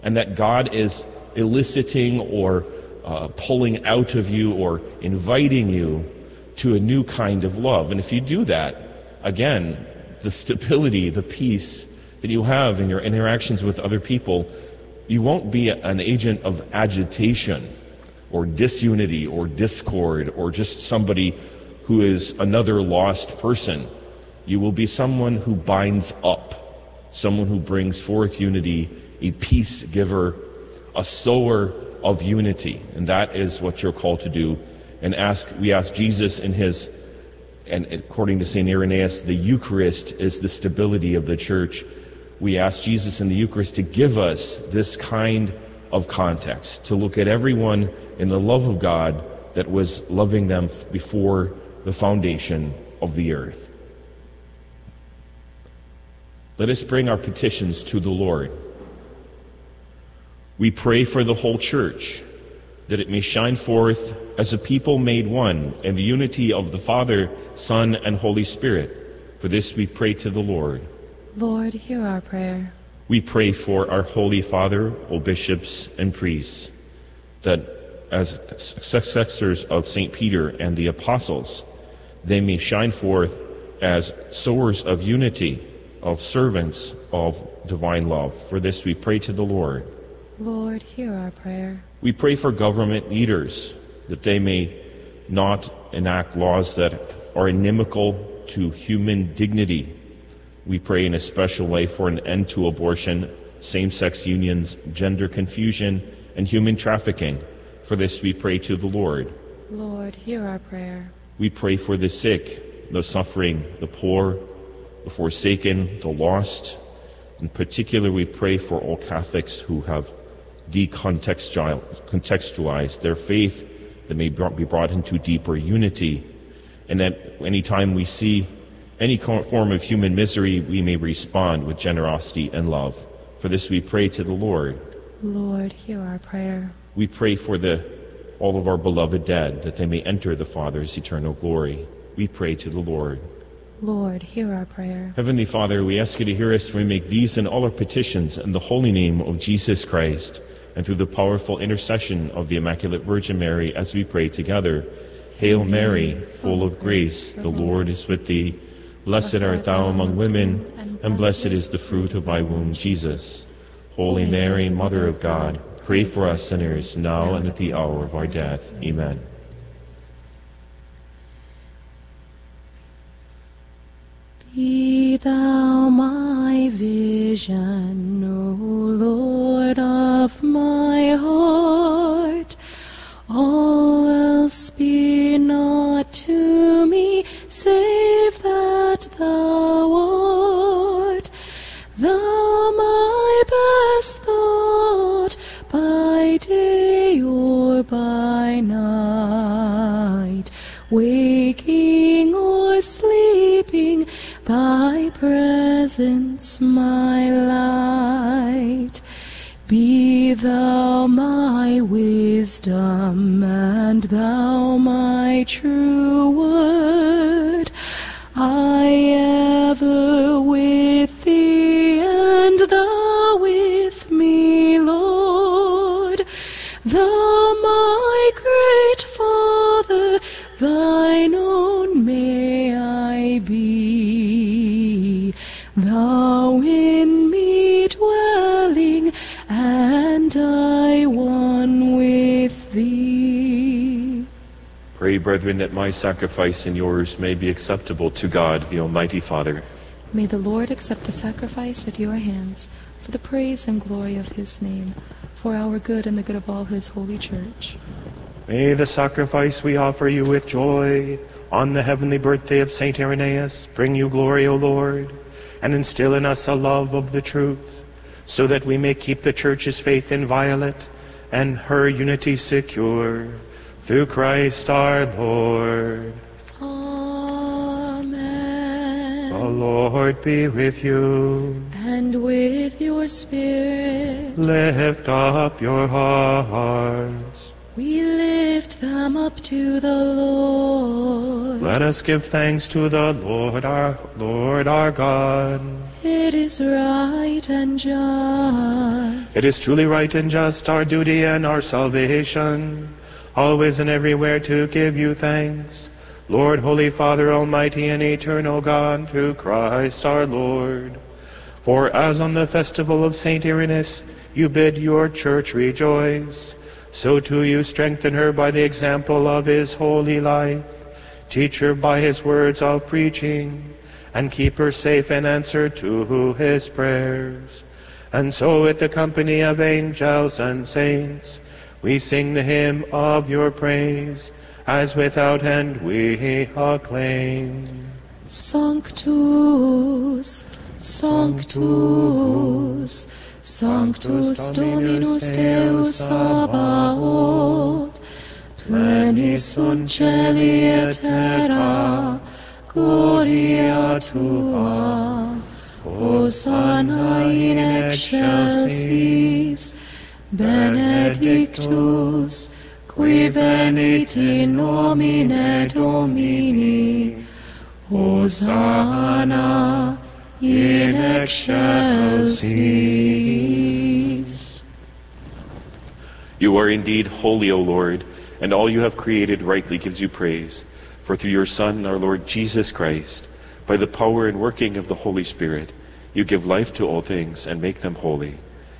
and that God is eliciting or uh, pulling out of you or inviting you to a new kind of love. And if you do that, again, the stability, the peace that you have in your interactions with other people, you won't be an agent of agitation or disunity or discord or just somebody who is another lost person. You will be someone who binds up, someone who brings forth unity, a peace giver, a sower of unity. And that is what you're called to do. And ask, we ask Jesus in his and according to St. Irenaeus, the Eucharist is the stability of the church. We ask Jesus in the Eucharist to give us this kind of context, to look at everyone in the love of God that was loving them before the foundation of the earth. Let us bring our petitions to the Lord. We pray for the whole church, that it may shine forth as a people made one in the unity of the Father, Son, and Holy Spirit. For this we pray to the Lord. Lord, hear our prayer. We pray for our Holy Father, O bishops and priests, that as successors of St. Peter and the apostles, they may shine forth as sowers of unity, of servants of divine love. For this we pray to the Lord. Lord, hear our prayer. We pray for government leaders that they may not enact laws that are inimical to human dignity. We pray in a special way for an end to abortion, same sex unions, gender confusion, and human trafficking. For this we pray to the Lord. Lord, hear our prayer. We pray for the sick, the suffering, the poor, the forsaken, the lost. In particular, we pray for all Catholics who have decontextualized their faith that may be brought into deeper unity, and that any time we see any form of human misery, we may respond with generosity and love. For this we pray to the Lord. Lord, hear our prayer. We pray for the, all of our beloved dead, that they may enter the Father's eternal glory. We pray to the Lord. Lord, hear our prayer. Heavenly Father, we ask you to hear us when we make these and all our petitions in the holy name of Jesus Christ and through the powerful intercession of the Immaculate Virgin Mary as we pray together. Hail Mary, full of grace, the Lord is with thee. Blessed art thou among women, and blessed is the fruit of thy womb, Jesus. Holy Mary, Mother of God, pray for us sinners, now and at the hour of our death. Amen. Be thou my vision, O Lord of my heart. All else be not to me, save that thou art. Thou my best thought, by day or by night, waking or sleeping, thy presence my light. Be thou my wisdom, and thou my true word. I ever with Pray, brethren, that my sacrifice and yours may be acceptable to God, the Almighty Father. May the Lord accept the sacrifice at your hands for the praise and glory of his name, for our good and the good of all his holy church. May the sacrifice we offer you with joy on the heavenly birthday of Saint Irenaeus bring you glory, O Lord, and instill in us a love of the truth, so that we may keep the church's faith inviolate and her unity secure. Through Christ our Lord. Amen. The Lord be with you. And with your spirit, Lift up your hearts. we lift them up to the Lord. Let us give thanks to the Lord our Lord our God. It is right and just. It is truly right and just, our duty and our salvation, always and everywhere to give you thanks. Lord, Holy Father, Almighty and Eternal God, through Christ our Lord. For as on the festival of Saint Irenaeus you bid your church rejoice, so too you strengthen her by the example of his holy life. Teach her by his words of preaching, and keep her safe in answer to his prayers. And so, with the company of angels and saints, we sing the hymn of your praise, as without end we acclaim. Sanctus, Sanctus, Sanctus Dominus Deus Sabaoth, plenis sunt celi et terra, gloria tua, Hosanna in excelsis, benedictus, qui venit in nomine Domini, Hosanna in excelsis. You are indeed holy, O Lord, and all you have created rightly gives you praise. For through your Son, our Lord Jesus Christ, by the power and working of the Holy Spirit, you give life to all things and make them holy.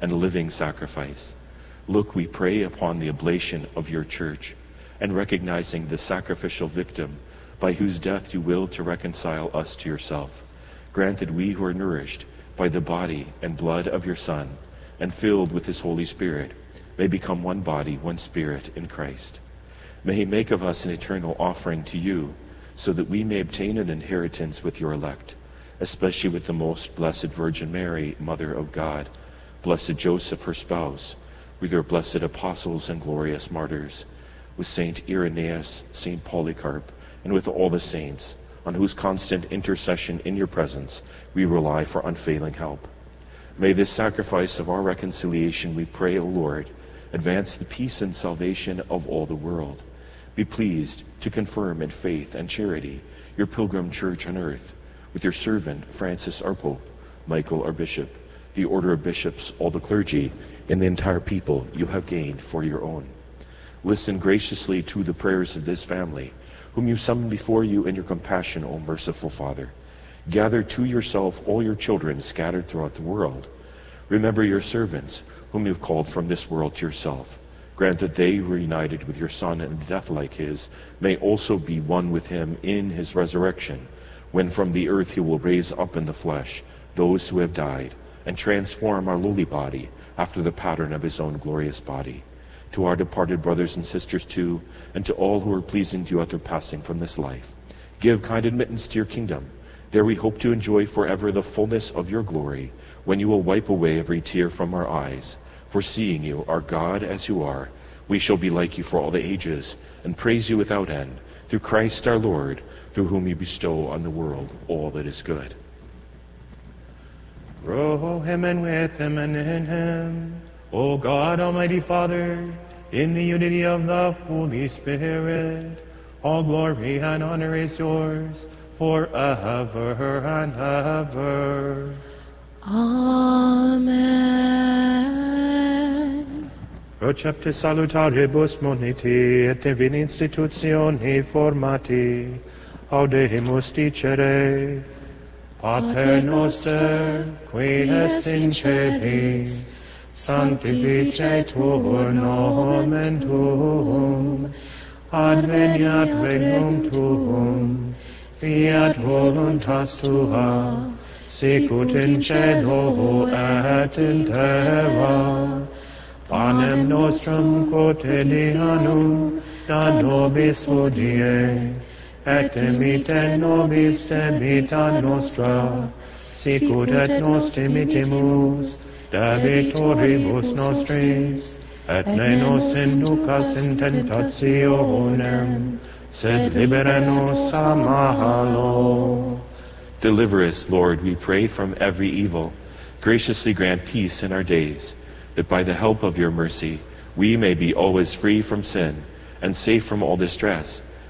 and living sacrifice. Look, we pray upon the oblation of your church, and recognizing the sacrificial victim by whose death you will to reconcile us to yourself. Grant that we who are nourished by the body and blood of your Son, and filled with his Holy Spirit, may become one body, one spirit in Christ. May he make of us an eternal offering to you, so that we may obtain an inheritance with your elect, especially with the most blessed Virgin Mary, Mother of God, blessed Joseph, her spouse, with your blessed apostles and glorious martyrs, with Saint Irenaeus, Saint Polycarp, and with all the saints, on whose constant intercession in your presence we rely for unfailing help. May this sacrifice of our reconciliation, we pray, O Lord, advance the peace and salvation of all the world. Be pleased to confirm in faith and charity your pilgrim church on earth, with your servant Francis our Pope, Michael our Bishop, the order of bishops, all the clergy, and the entire people you have gained for your own. Listen graciously to the prayers of this family, whom you summon before you in your compassion, O merciful Father. Gather to yourself all your children scattered throughout the world. Remember your servants, whom you have called from this world to yourself. Grant that they who are united with your Son in death like his may also be one with him in his resurrection, when from the earth he will raise up in the flesh those who have died, and transform our lowly body after the pattern of his own glorious body. To our departed brothers and sisters too, and to all who are pleasing to you at their passing from this life, give kind admittance to your kingdom. There we hope to enjoy forever the fullness of your glory, when you will wipe away every tear from our eyes. For seeing you, our God as you are, we shall be like you for all the ages, and praise you without end, through Christ our Lord, through whom you bestow on the world all that is good. Through him and with him and in him, O God, Almighty Father, in the unity of the Holy Spirit, all glory and honor is yours forever and ever. Amen. Procepte salutaribus moniti et divini institutioni formati, audemus dicere, Pater noster, qui es in celis, sanctificetur nomen tuum, adveniat regnum tuum, fiat voluntas tua, sicut in cielo et in terra. Panem nostrum quotidianum da nobis et emite nobis debita nostra, sicut et nos dimitimus debitoribus nostris, et ne nos inducas in tentationem, sed libera nos a malo. Deliver us, Lord, we pray, from every evil. Graciously grant peace in our days, that by the help of your mercy we may be always free from sin and safe from all distress,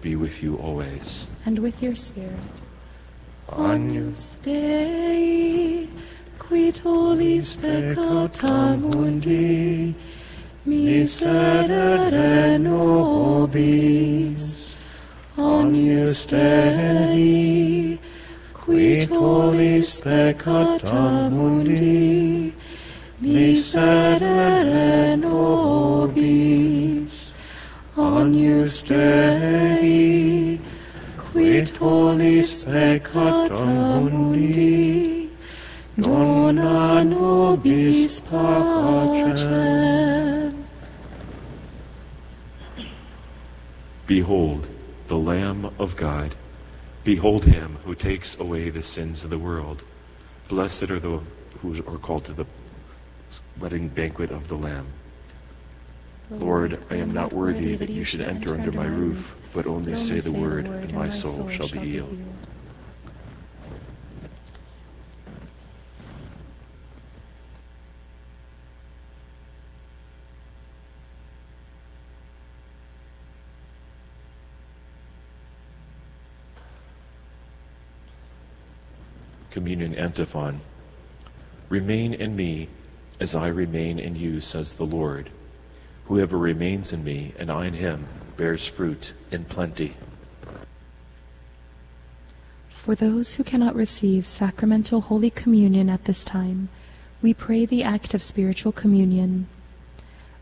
be with you always. And with your spirit. Agnus Dei, qui tollis peccata mundi, miserere nobis. Agnus Dei, qui tollis peccata mundi, miserere nobis. Agnus Dei, qui tollis peccata mundi, dona nobis pacem. Behold, the Lamb of God. Behold him who takes away the sins of the world. Blessed are those who are called to the wedding banquet of the Lamb. Lord, I am not worthy that you should enter under my roof, but only say the word, and my soul shall be healed. Communion Antiphon. Remain in me as I remain in you, says the Lord. Whoever remains in me and I in him bears fruit in plenty. For those who cannot receive sacramental Holy Communion at this time, we pray the act of spiritual communion.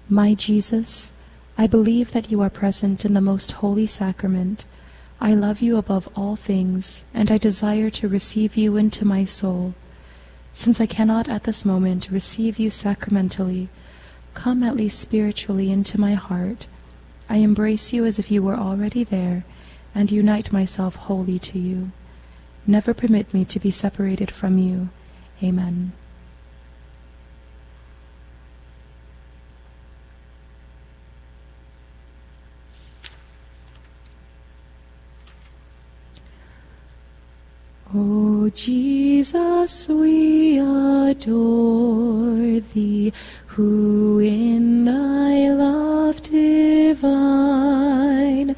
My Jesus, I believe that you are present in the most holy sacrament. I love you above all things, and I desire to receive you into my soul. Since I cannot at this moment receive you sacramentally, come at least spiritually into my heart. I embrace you as if you were already there, and unite myself wholly to you. Never permit me to be separated from you. Amen. O Jesus, we adore thee, who in thy love divine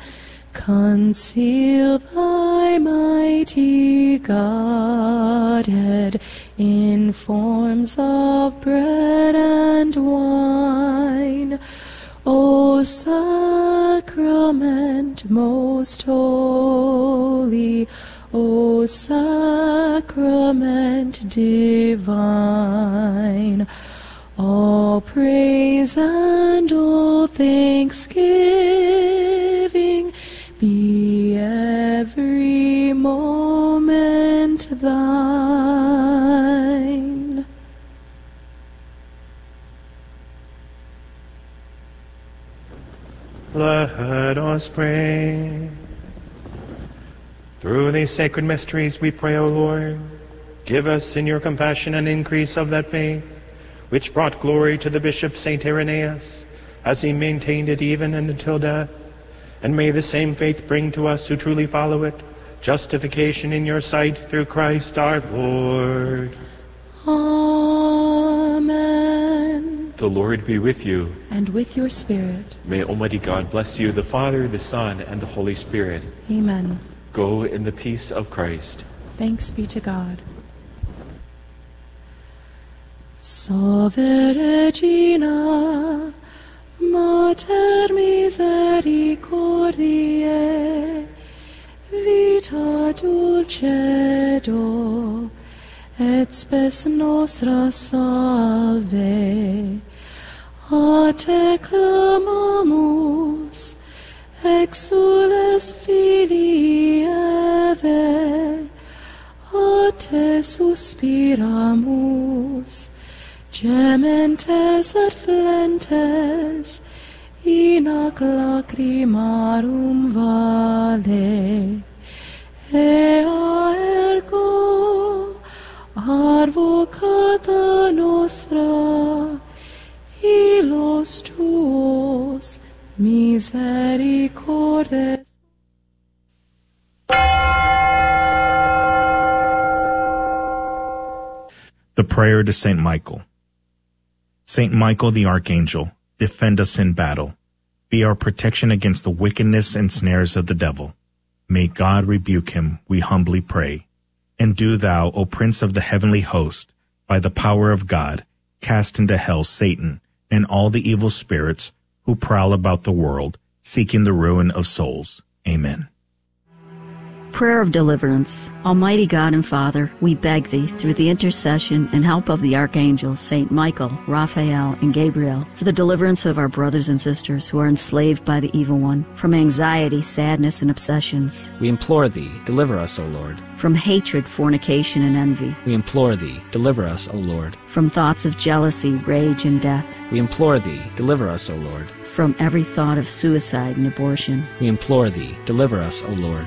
conceal thy mighty Godhead in forms of bread and wine. O sacrament most holy, O sacrament divine, all praise and all thanksgiving be every moment thine. Let us pray. Through these sacred mysteries, we pray, O Lord, give us in your compassion an increase of that faith which brought glory to the Bishop St. Irenaeus, as he maintained it even until death. And may the same faith bring to us who truly follow it justification in your sight through Christ our Lord. Amen. The Lord be with you. And with your spirit. May Almighty God bless you, the Father, the Son, and the Holy Spirit. Amen. Go in the peace of Christ. Thanks be to God. Salve Regina, Mater misericordiae, vita dulcedo, et spes nostra salve. A te clamamus, exules filii Eve, a te suspiramus, gementes et flentes, in ac lacrimarum vale. Ea ergo, advocata nostra, ilos tuos, misericordes. The prayer to Saint Michael. Saint Michael the Archangel, defend us in battle. Be our protection against the wickedness and snares of the devil. May God rebuke him, we humbly pray. And do thou, O Prince of the heavenly host, by the power of God, cast into hell Satan and all the evil spirits who prowl about the world, seeking the ruin of souls. Amen. Prayer of Deliverance. Almighty God and Father, we beg Thee, through the intercession and help of the archangels, Saint Michael, Raphael, and Gabriel, for the deliverance of our brothers and sisters who are enslaved by the evil one, from anxiety, sadness, and obsessions, We implore Thee, deliver us, O Lord. From hatred, fornication, and envy, We implore Thee, deliver us, O Lord. from thoughts of jealousy, rage, and death, We implore Thee, deliver us, O Lord. from every thought of suicide and abortion, We implore Thee, deliver us, O Lord.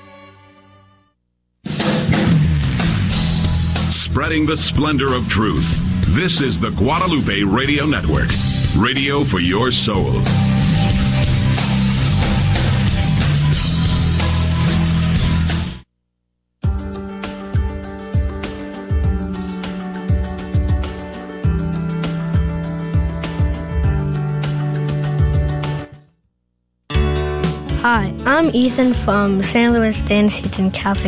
spreading the splendor of truth. This is the Guadalupe Radio Network, radio for your soul. Hi, I'm Ethan from San Luis Dan Seton Catholic